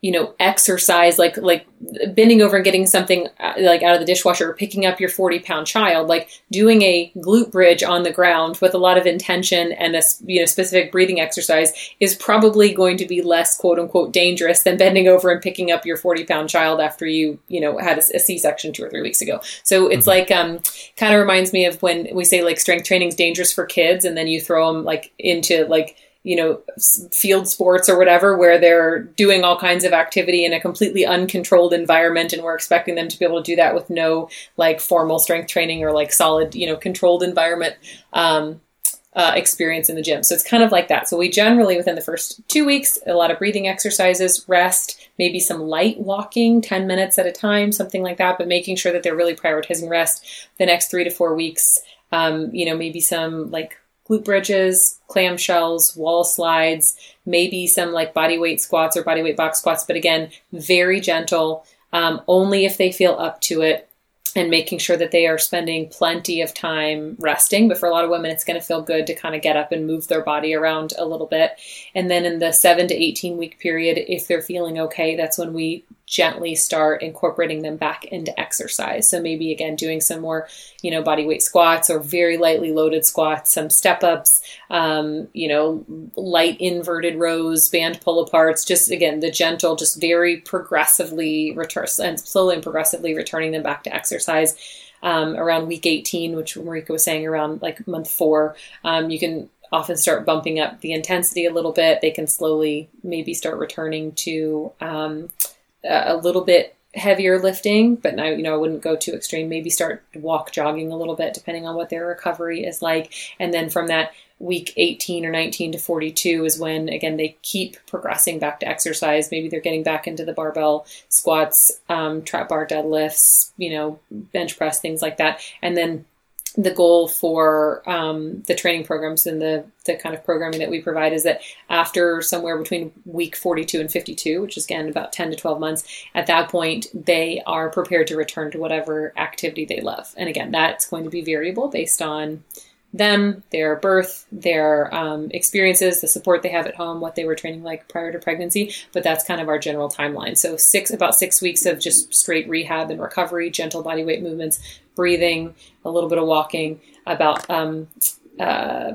you know, exercise like like bending over and getting something uh, like out of the dishwasher or picking up your 40 pound child, like doing a glute bridge on the ground with a lot of intention and a you know specific breathing exercise is probably going to be less quote unquote dangerous than bending over and picking up your 40 pound child after you you know had a a c-section two or three weeks ago. So it's mm-hmm. like um, kind of reminds me of when we say like strength training is dangerous for kids, and then you throw them like into like you know, field sports or whatever, where they're doing all kinds of activity in a completely uncontrolled environment, and we're expecting them to be able to do that with no like formal strength training or like solid, you know, controlled environment. Um, uh, experience in the gym. So it's kind of like that. So we generally, within the first two weeks, a lot of breathing exercises, rest, maybe some light walking, 10 minutes at a time, something like that, but making sure that they're really prioritizing rest. The next three to four weeks, um, you know, maybe some like glute bridges, clamshells, wall slides, maybe some like body weight squats or body weight box squats, but again, very gentle, um, only if they feel up to it and making sure that they are spending plenty of time resting. But for a lot of women, it's going to feel good to kind of get up and move their body around a little bit. And then in the seven to 18 week period, if they're feeling okay, that's when we gently start incorporating them back into exercise. So maybe again doing some more, you know, body weight squats or very lightly loaded squats, some step ups, um, you know, light inverted rows, band pull aparts. Just again the gentle, just very progressively return and slowly and progressively returning them back to exercise. Um, around week 18, which Marika was saying around like month four, um, you can often start bumping up the intensity a little bit. They can slowly maybe start returning to um, a little bit heavier lifting, but now, you know, I wouldn't go too extreme. Maybe start walk jogging a little bit, depending on what their recovery is like. And then from that week 18 or 19 to 42 is when, again, they keep progressing back to exercise. Maybe they're getting back into the barbell squats, um, trap bar deadlifts, you know, bench press, things like that. And then the goal for um, the training programs and the, the kind of programming that we provide is that after somewhere between week 42 and 52, which is again about 10 to 12 months, at that point, they are prepared to return to whatever activity they love. And again, that's going to be variable based on them, their birth, their um, experiences, the support they have at home, what they were training like prior to pregnancy. But that's kind of our general timeline. So six about six weeks of just straight rehab and recovery, gentle body weight movements, breathing, a little bit of walking, about um, uh,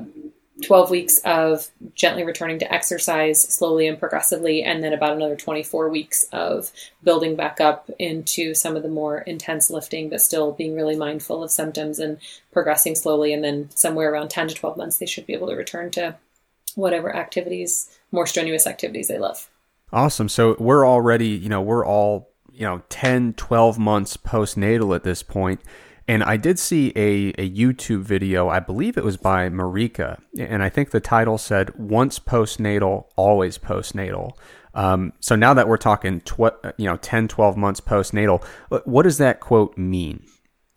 12 weeks of gently returning to exercise slowly and progressively, and then about another 24 weeks of building back up into some of the more intense lifting, but still being really mindful of symptoms and progressing slowly. And then somewhere around 10 to 12 months, they should be able to return to whatever activities, more strenuous activities they love. Awesome. So we're already, you know, we're all, you know, 10, 12 months postnatal at this point and I did see a, a YouTube video, I believe it was by Marika, and I think the title said, Once postnatal, always postnatal. Um, so now that we're talking, tw- you know, 10, 12 months postnatal, what does that quote mean?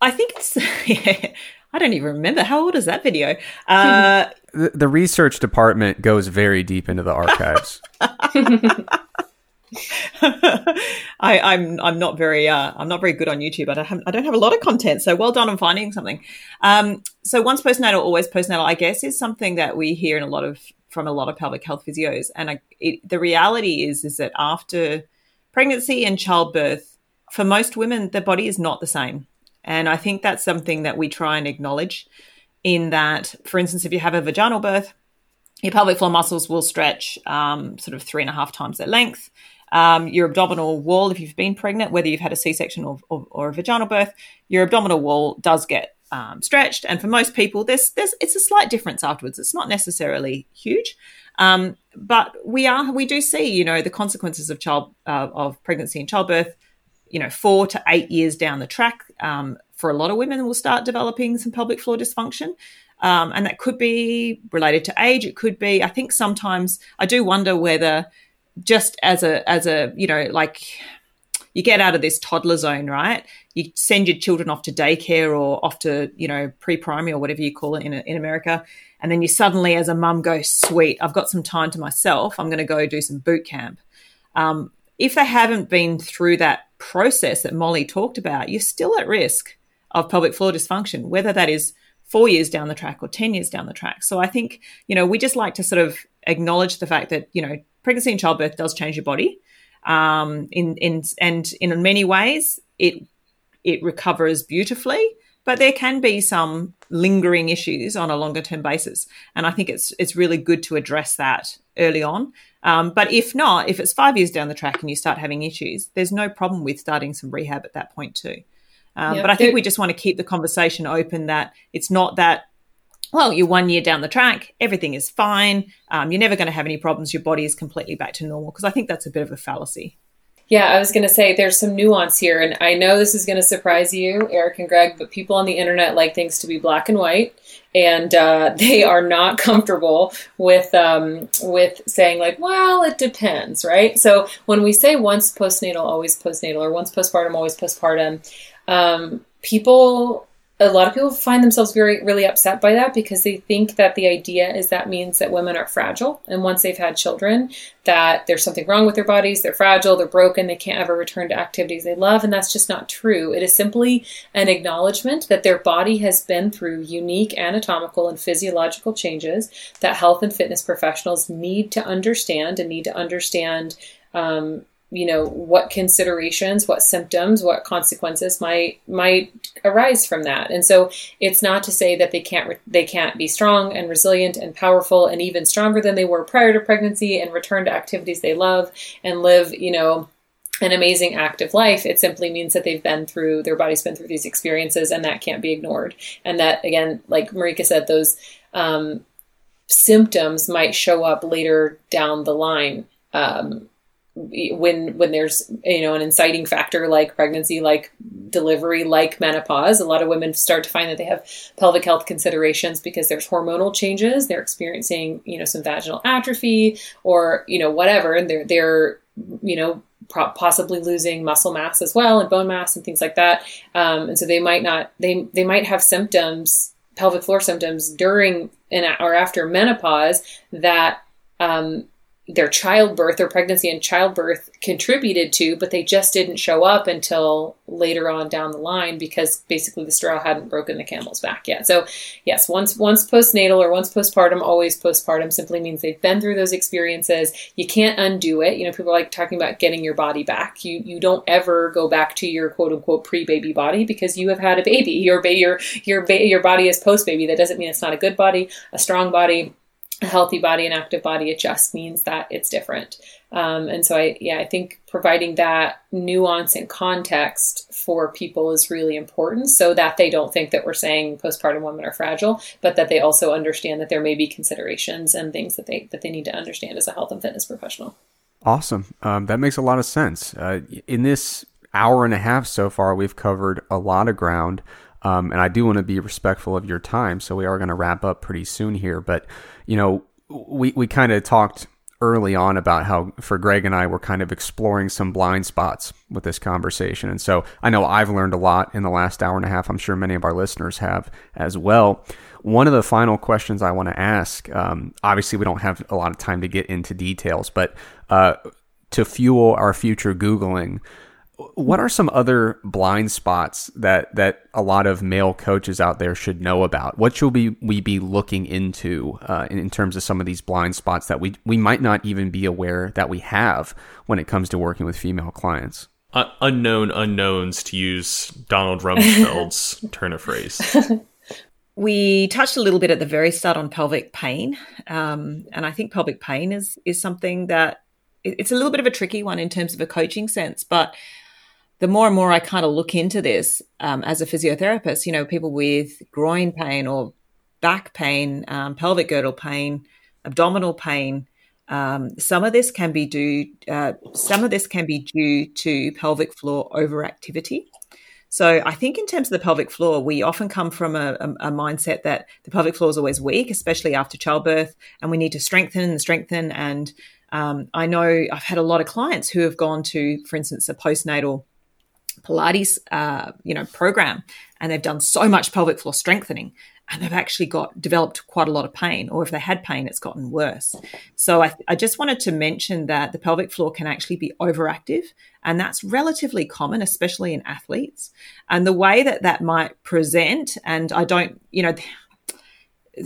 I think it's, I don't even remember. How old is that video? Uh, the, the research department goes very deep into the archives. I, am I'm, I'm not very uh, I'm not very good on YouTube. I don't have I don't have a lot of content. So well done on finding something. Um, so once postnatal, always postnatal. I guess is something that we hear in a lot of from a lot of pelvic health physios. And I, it, the reality is, is that after pregnancy and childbirth, for most women, the body is not the same. And I think that's something that we try and acknowledge in that, for instance, if you have a vaginal birth, your pelvic floor muscles will stretch um, sort of three and a half times their length. Um, your abdominal wall, if you've been pregnant, whether you've had a C section or, or, or, a vaginal birth, your abdominal wall does get um, stretched. And for most people, there's, there's, it's a slight difference afterwards. It's not necessarily huge. Um, but we are, we do see, you know, the consequences of child, uh, of pregnancy and childbirth, you know, four to eight years down the track. Um, for a lot of women, will start developing some pelvic floor dysfunction. Um, and that could be related to age. It could be, I think sometimes I do wonder whether just as a, as a, you know, like you get out of this toddler zone, right? You send your children off to daycare or off to, you know, pre-primary or whatever you call it in, in America. And then you suddenly, as a mum, go, sweet, I've got some time to myself. I'm going to go do some boot camp. Um, if they haven't been through that process that Molly talked about, you're still at risk of pelvic floor dysfunction, whether that is four years down the track or 10 years down the track. So I think, you know, we just like to sort of acknowledge the fact that, you know, pregnancy and childbirth does change your body. Um, in, in, and in many ways, it, it recovers beautifully, but there can be some lingering issues on a longer term basis. And I think it's, it's really good to address that early on. Um, but if not, if it's five years down the track and you start having issues, there's no problem with starting some rehab at that point too. Um, but I think we just want to keep the conversation open that it's not that, well, you're one year down the track, everything is fine, um, you're never going to have any problems, your body is completely back to normal, because I think that's a bit of a fallacy. Yeah, I was going to say there's some nuance here, and I know this is going to surprise you, Eric and Greg, but people on the internet like things to be black and white, and uh, they are not comfortable with um, with saying like, well, it depends, right? So when we say once postnatal, always postnatal, or once postpartum, always postpartum, um, people a lot of people find themselves very really upset by that because they think that the idea is that means that women are fragile. And once they've had children that there's something wrong with their bodies they're fragile they're broken they can't ever return to activities they love. And that's just not true. It is simply an acknowledgement that their body has been through unique anatomical and physiological changes that health and fitness professionals need to understand and need to understand um, you know what considerations what symptoms what consequences might might arise from that. And so it's not to say that they can't they can't be strong and resilient and powerful and even stronger than they were prior to pregnancy and return to activities they love and live you know an amazing active life. It simply means that they've been through their body's been through these experiences and that can't be ignored. And that again like marika said those um, symptoms might show up later down the line um, when when there's you know an inciting factor like pregnancy like delivery like menopause a lot of women start to find that they have pelvic health considerations because there's hormonal changes. They're experiencing you know some vaginal atrophy or you know whatever. And they're they're you know possibly losing muscle mass as well and bone mass and things like that. Um, and so they might not they they might have symptoms pelvic floor symptoms during and or after menopause that um, their childbirth or pregnancy and childbirth contributed to, but they just didn't show up until later on down the line because basically the straw hadn't broken the camel's back yet. So, yes, once once postnatal or once postpartum, always postpartum simply means they've been through those experiences. You can't undo it. You know, people are like talking about getting your body back. You you don't ever go back to your quote unquote pre baby body because you have had a baby. Your ba- your your ba- your body is post baby. That doesn't mean it's not a good body, a strong body a healthy body and active body it just means that it's different. Um, and so i yeah i think providing that nuance and context for people is really important so that they don't think that we're saying postpartum women are fragile but that they also understand that there may be considerations and things that they that they need to understand as a health and fitness professional. Awesome. Um, that makes a lot of sense. Uh, in this hour and a half so far we've covered a lot of ground um, and I do want to be respectful of your time, so we are going to wrap up pretty soon here. But you know, we we kind of talked early on about how for Greg and I we're kind of exploring some blind spots with this conversation. And so I know I've learned a lot in the last hour and a half. I'm sure many of our listeners have as well. One of the final questions I want to ask, um, obviously we don't have a lot of time to get into details, but uh, to fuel our future Googling, what are some other blind spots that that a lot of male coaches out there should know about? What should we we be looking into uh, in, in, terms of some of these blind spots that we we might not even be aware that we have when it comes to working with female clients? Uh, unknown unknowns, to use Donald Rumsfeld's turn of phrase. We touched a little bit at the very start on pelvic pain, um, and I think pelvic pain is is something that it's a little bit of a tricky one in terms of a coaching sense, but the more and more I kind of look into this um, as a physiotherapist, you know, people with groin pain or back pain, um, pelvic girdle pain, abdominal pain, um, some of this can be due. Uh, some of this can be due to pelvic floor overactivity. So I think in terms of the pelvic floor, we often come from a, a, a, mindset that the pelvic floor is always weak, especially after childbirth, and we need to strengthen and strengthen. And um, I know I've had a lot of clients who have gone to, for instance, a postnatal Pilates, uh, you know, program, and they've done so much pelvic floor strengthening, and they've actually got developed quite a lot of pain, or if they had pain, it's gotten worse. So I, I just wanted to mention that the pelvic floor can actually be overactive, and that's relatively common, especially in athletes. And the way that that might present, and I don't, you know,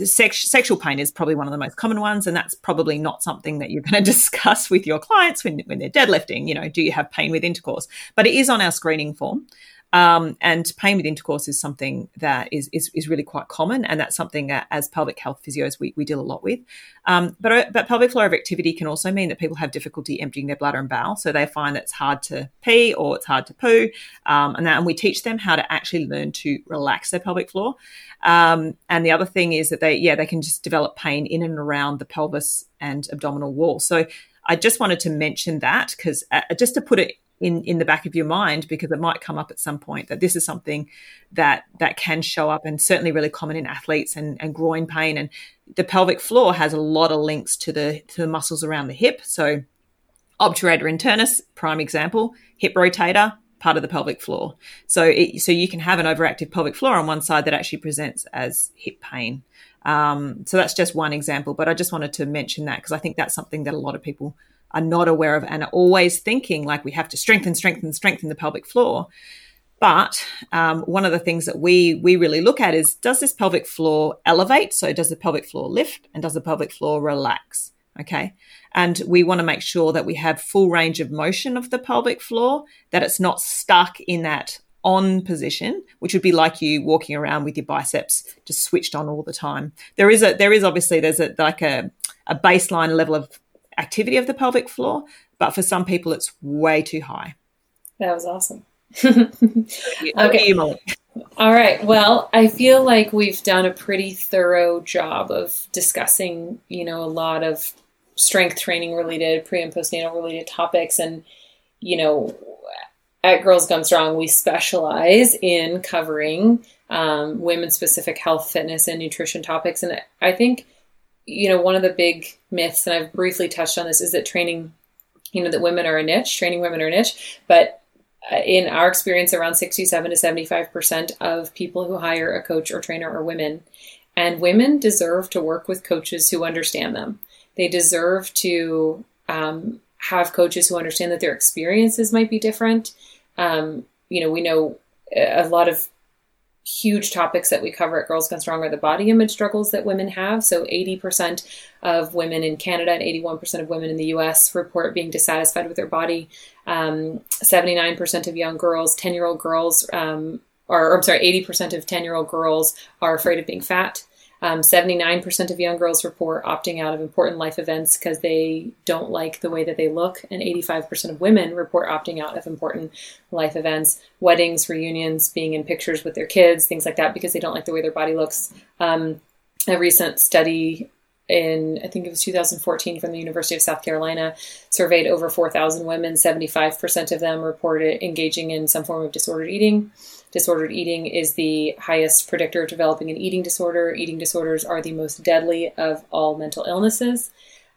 sex, sexual pain is probably one of the most common ones, and that's probably not something that you're going to discuss with your clients when, when they're deadlifting. You know, do you have pain with intercourse? But it is on our screening form. Um, and pain with intercourse is something that is, is, is really quite common, and that's something that, as pelvic health physios we, we deal a lot with. Um, but uh, but pelvic floor overactivity can also mean that people have difficulty emptying their bladder and bowel, so they find that it's hard to pee or it's hard to poo, um, and that and we teach them how to actually learn to relax their pelvic floor. Um, and the other thing is that they yeah they can just develop pain in and around the pelvis and abdominal wall. So I just wanted to mention that because uh, just to put it in in the back of your mind because it might come up at some point that this is something that that can show up and certainly really common in athletes and, and groin pain. And the pelvic floor has a lot of links to the to the muscles around the hip. So obturator internus prime example hip rotator part of the pelvic floor. So it, so you can have an overactive pelvic floor on one side that actually presents as hip pain. Um, so that's just one example but i just wanted to mention that because i think that's something that a lot of people are not aware of and are always thinking like we have to strengthen, strengthen, strengthen the pelvic floor. But um, one of the things that we we really look at is does this pelvic floor elevate? So does the pelvic floor lift and does the pelvic floor relax? Okay. And we want to make sure that we have full range of motion of the pelvic floor, that it's not stuck in that on position, which would be like you walking around with your biceps just switched on all the time. There is a there is obviously there's a like a, a baseline level of activity of the pelvic floor, but for some people, it's way too high. That was awesome. okay. All right. Well, I feel like we've done a pretty thorough job of discussing, you know, a lot of strength training related, pre and postnatal related topics. And, you know, at Girls Gone Strong, we specialize in covering um, women specific health, fitness, and nutrition topics. And I think you know, one of the big myths, and I've briefly touched on this, is that training, you know, that women are a niche, training women are a niche. But uh, in our experience, around 67 to 75% of people who hire a coach or trainer are women. And women deserve to work with coaches who understand them. They deserve to um, have coaches who understand that their experiences might be different. Um, you know, we know a lot of huge topics that we cover at Girls Gone Strong are the body image struggles that women have. So 80% of women in Canada and 81% of women in the US report being dissatisfied with their body. Um, 79% of young girls, 10 year old girls, um, or, or I'm sorry, 80% of 10 year old girls are afraid of being fat. Um, 79% of young girls report opting out of important life events because they don't like the way that they look, and 85% of women report opting out of important life events, weddings, reunions, being in pictures with their kids, things like that, because they don't like the way their body looks. Um, a recent study in I think it was 2014 from the University of South Carolina surveyed over 4,000 women. 75% of them reported engaging in some form of disordered eating. Disordered eating is the highest predictor of developing an eating disorder. Eating disorders are the most deadly of all mental illnesses.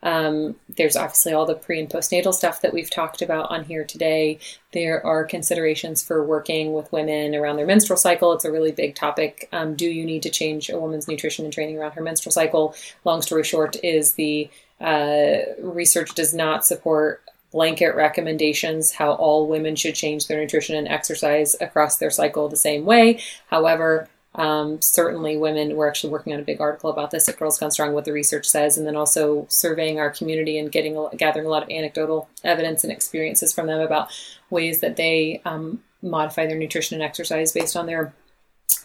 Um, there's obviously all the pre and postnatal stuff that we've talked about on here today. There are considerations for working with women around their menstrual cycle. It's a really big topic. Um, do you need to change a woman's nutrition and training around her menstrual cycle? Long story short, is the uh, research does not support blanket recommendations how all women should change their nutrition and exercise across their cycle the same way. However, um, certainly women we're actually working on a big article about this at girls gone strong what the research says and then also surveying our community and getting gathering a lot of anecdotal evidence and experiences from them about ways that they um, modify their nutrition and exercise based on their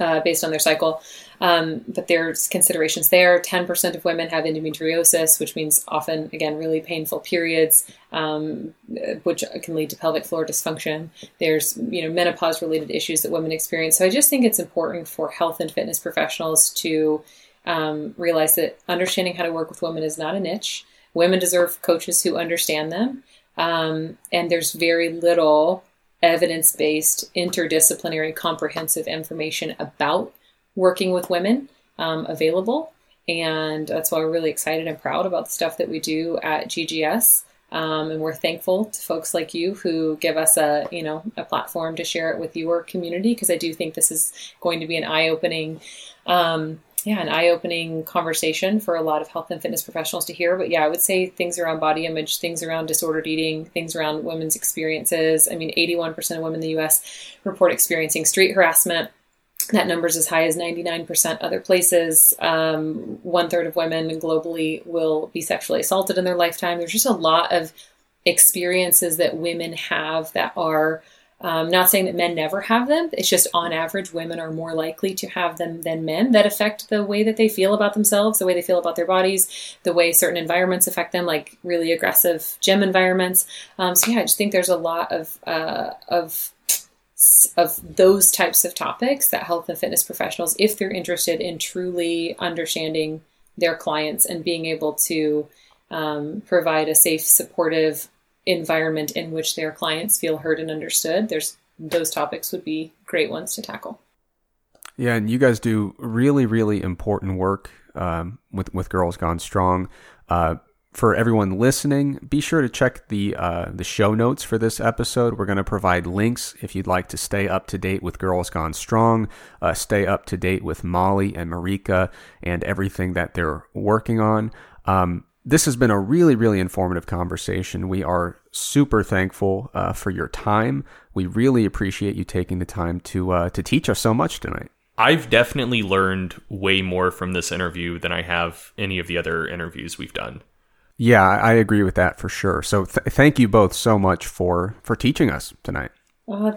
uh, based on their cycle. Um, but there's considerations there. 10% of women have endometriosis, which means often, again, really painful periods, um, which can lead to pelvic floor dysfunction. There's, you know, menopause related issues that women experience. So I just think it's important for health and fitness professionals to um, realize that understanding how to work with women is not a niche. Women deserve coaches who understand them. Um, and there's very little evidence based, interdisciplinary, comprehensive information about working with women um, available. And that's why we're really excited and proud about the stuff that we do at GGS. Um, and we're thankful to folks like you who give us a you know a platform to share it with your community because I do think this is going to be an eye opening um, yeah, an eye opening conversation for a lot of health and fitness professionals to hear. But yeah, I would say things around body image, things around disordered eating, things around women's experiences. I mean, 81% of women in the US report experiencing street harassment. That number is as high as 99% other places. Um, one third of women globally will be sexually assaulted in their lifetime. There's just a lot of experiences that women have that are um, not saying that men never have them. It's just on average, women are more likely to have them than men that affect the way that they feel about themselves, the way they feel about their bodies, the way certain environments affect them, like really aggressive gym environments. Um, so yeah, I just think there's a lot of uh, of of those types of topics that health and fitness professionals, if they're interested in truly understanding their clients and being able to um, provide a safe, supportive environment in which their clients feel heard and understood, there's those topics would be great ones to tackle. Yeah, and you guys do really, really important work um, with with Girls Gone Strong. Uh, for everyone listening, be sure to check the uh, the show notes for this episode. We're going to provide links if you'd like to stay up to date with Girls Gone Strong, uh, stay up to date with Molly and Marika and everything that they're working on. Um, this has been a really, really informative conversation. We are super thankful uh, for your time. We really appreciate you taking the time to uh, to teach us so much tonight. I've definitely learned way more from this interview than I have any of the other interviews we've done. Yeah, I agree with that for sure. So th- thank you both so much for for teaching us tonight.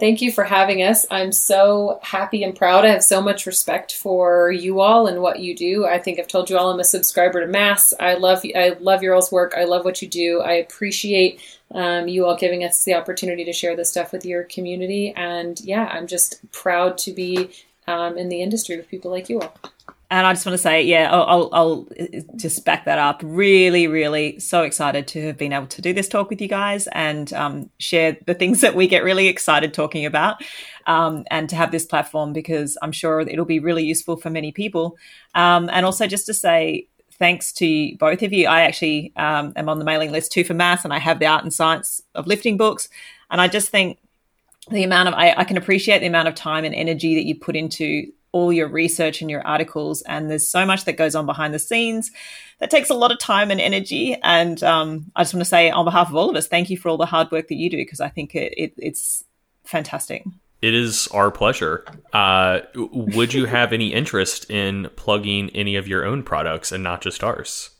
Thank you for having us. I'm so happy and proud. I have so much respect for you all and what you do. I think I've told you all I'm a subscriber to Mass. I love I love your all's work. I love what you do. I appreciate um, you all giving us the opportunity to share this stuff with your community. And yeah, I'm just proud to be um, in the industry with people like you all. And I just want to say, yeah, I'll, I'll, I'll, just back that up. Really, really so excited to have been able to do this talk with you guys and um, share the things that we get really excited talking about um, and to have this platform because I'm sure it'll be really useful for many people. Um, and also just to say, thanks to both of you. I actually um, am on the mailing list too for MASS and I have the art and science of lifting books. And I just think the amount of, I, I can appreciate the amount of time and energy that you put into all your research and your articles. And there's so much that goes on behind the scenes that takes a lot of time and energy. And um, I just want to say, on behalf of all of us, thank you for all the hard work that you do because I think it, it, it's fantastic. It is our pleasure. Uh, would you have any interest in plugging any of your own products and not just ours?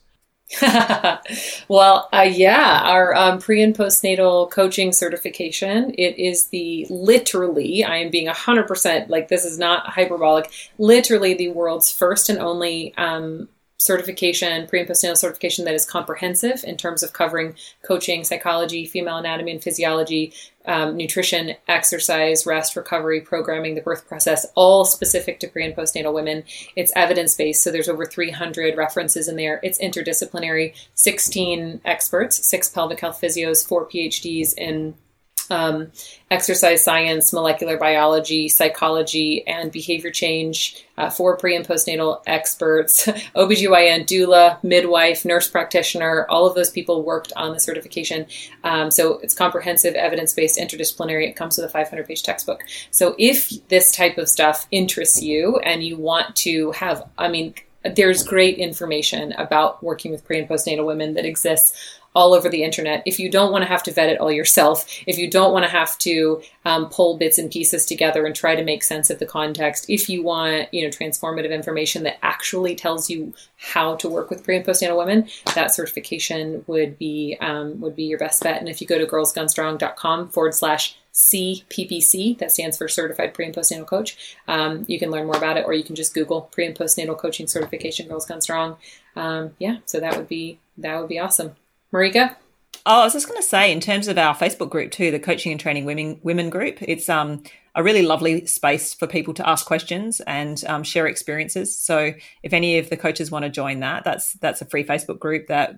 well, uh, yeah, our um, pre and postnatal coaching certification. It is the literally, I am being 100% like this is not hyperbolic, literally the world's first and only um, certification, pre and postnatal certification that is comprehensive in terms of covering coaching, psychology, female anatomy and physiology, um, nutrition, exercise, rest, recovery, programming, the birth process, all specific to pre and postnatal women. It's evidence based, so there's over 300 references in there. It's interdisciplinary, 16 experts, six pelvic health physios, four PhDs in um, exercise science, molecular biology, psychology, and behavior change uh, for pre and postnatal experts, OBGYN, doula, midwife, nurse practitioner, all of those people worked on the certification. Um, so it's comprehensive, evidence based, interdisciplinary. It comes with a 500 page textbook. So if this type of stuff interests you and you want to have, I mean, there's great information about working with pre and postnatal women that exists all over the internet. If you don't want to have to vet it all yourself, if you don't want to have to um, pull bits and pieces together and try to make sense of the context, if you want, you know, transformative information that actually tells you how to work with pre and postnatal women, that certification would be um, would be your best bet. And if you go to girlsgonestrong.com forward slash CPPC, that stands for Certified Pre and Postnatal Coach. Um, you can learn more about it, or you can just Google Pre and Postnatal Coaching Certification Girls Gone Strong. Um, yeah, so that would be that would be awesome. Marika. Oh, I was just going to say, in terms of our Facebook group too, the Coaching and Training Women Women group, it's um a really lovely space for people to ask questions and um, share experiences. So if any of the coaches want to join that, that's that's a free Facebook group. That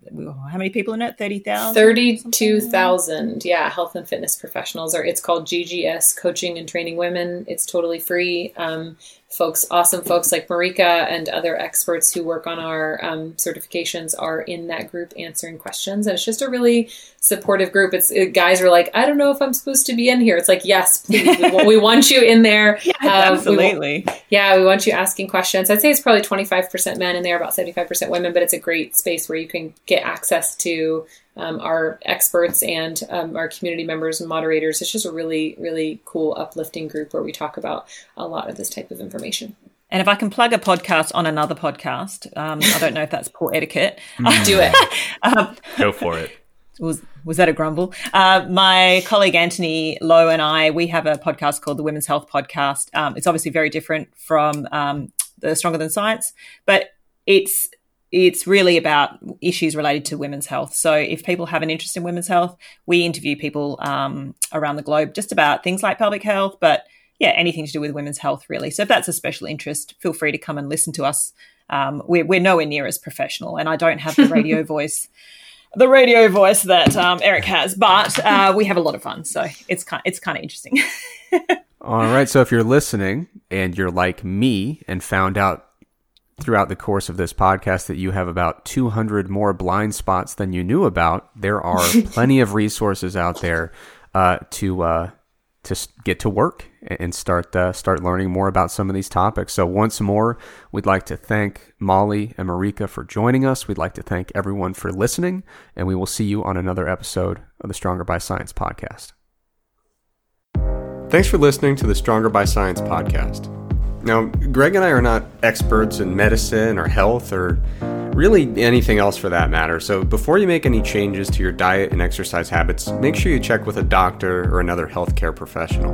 how many people in it? Thirty thousand. Thirty-two thousand. Yeah, health and fitness professionals. Or it's called GGS Coaching and Training Women. It's totally free. Um, folks, awesome folks like Marika and other experts who work on our um, certifications are in that group answering questions. And it's just a really supportive group. It's it, guys are like, I don't know if I'm supposed to be in here. It's like, yes, please. we, we, want you in there. Yeah, uh, absolutely. We, yeah, we want you asking questions. I'd say it's probably 25% men in there, about 75% women, but it's a great space where you can get access to um, our experts and um, our community members and moderators. It's just a really, really cool, uplifting group where we talk about a lot of this type of information. And if I can plug a podcast on another podcast, um, I don't know if that's poor etiquette. I'll do it. um, Go for it. Was was that a grumble? Uh, my colleague Antony Lo and I, we have a podcast called the Women's Health Podcast. Um, it's obviously very different from um, the Stronger Than Science, but it's it's really about issues related to women's health. So if people have an interest in women's health, we interview people um, around the globe just about things like pelvic health, but yeah, anything to do with women's health, really. So if that's a special interest, feel free to come and listen to us. Um, we're, we're nowhere near as professional, and I don't have the radio voice, the radio voice that um, Eric has, but uh, we have a lot of fun. So it's kind, it's kind of interesting. All right. So if you're listening and you're like me and found out throughout the course of this podcast that you have about 200 more blind spots than you knew about, there are plenty of resources out there uh, to uh, to get to work and start uh, start learning more about some of these topics. So once more, we'd like to thank Molly and Marika for joining us. We'd like to thank everyone for listening, and we will see you on another episode of the Stronger by Science podcast. Thanks for listening to the Stronger by Science podcast. Now, Greg and I are not experts in medicine or health or really anything else for that matter. So, before you make any changes to your diet and exercise habits, make sure you check with a doctor or another healthcare professional.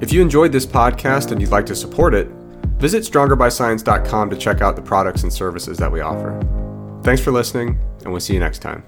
If you enjoyed this podcast and you'd like to support it, visit strongerbyscience.com to check out the products and services that we offer. Thanks for listening, and we'll see you next time.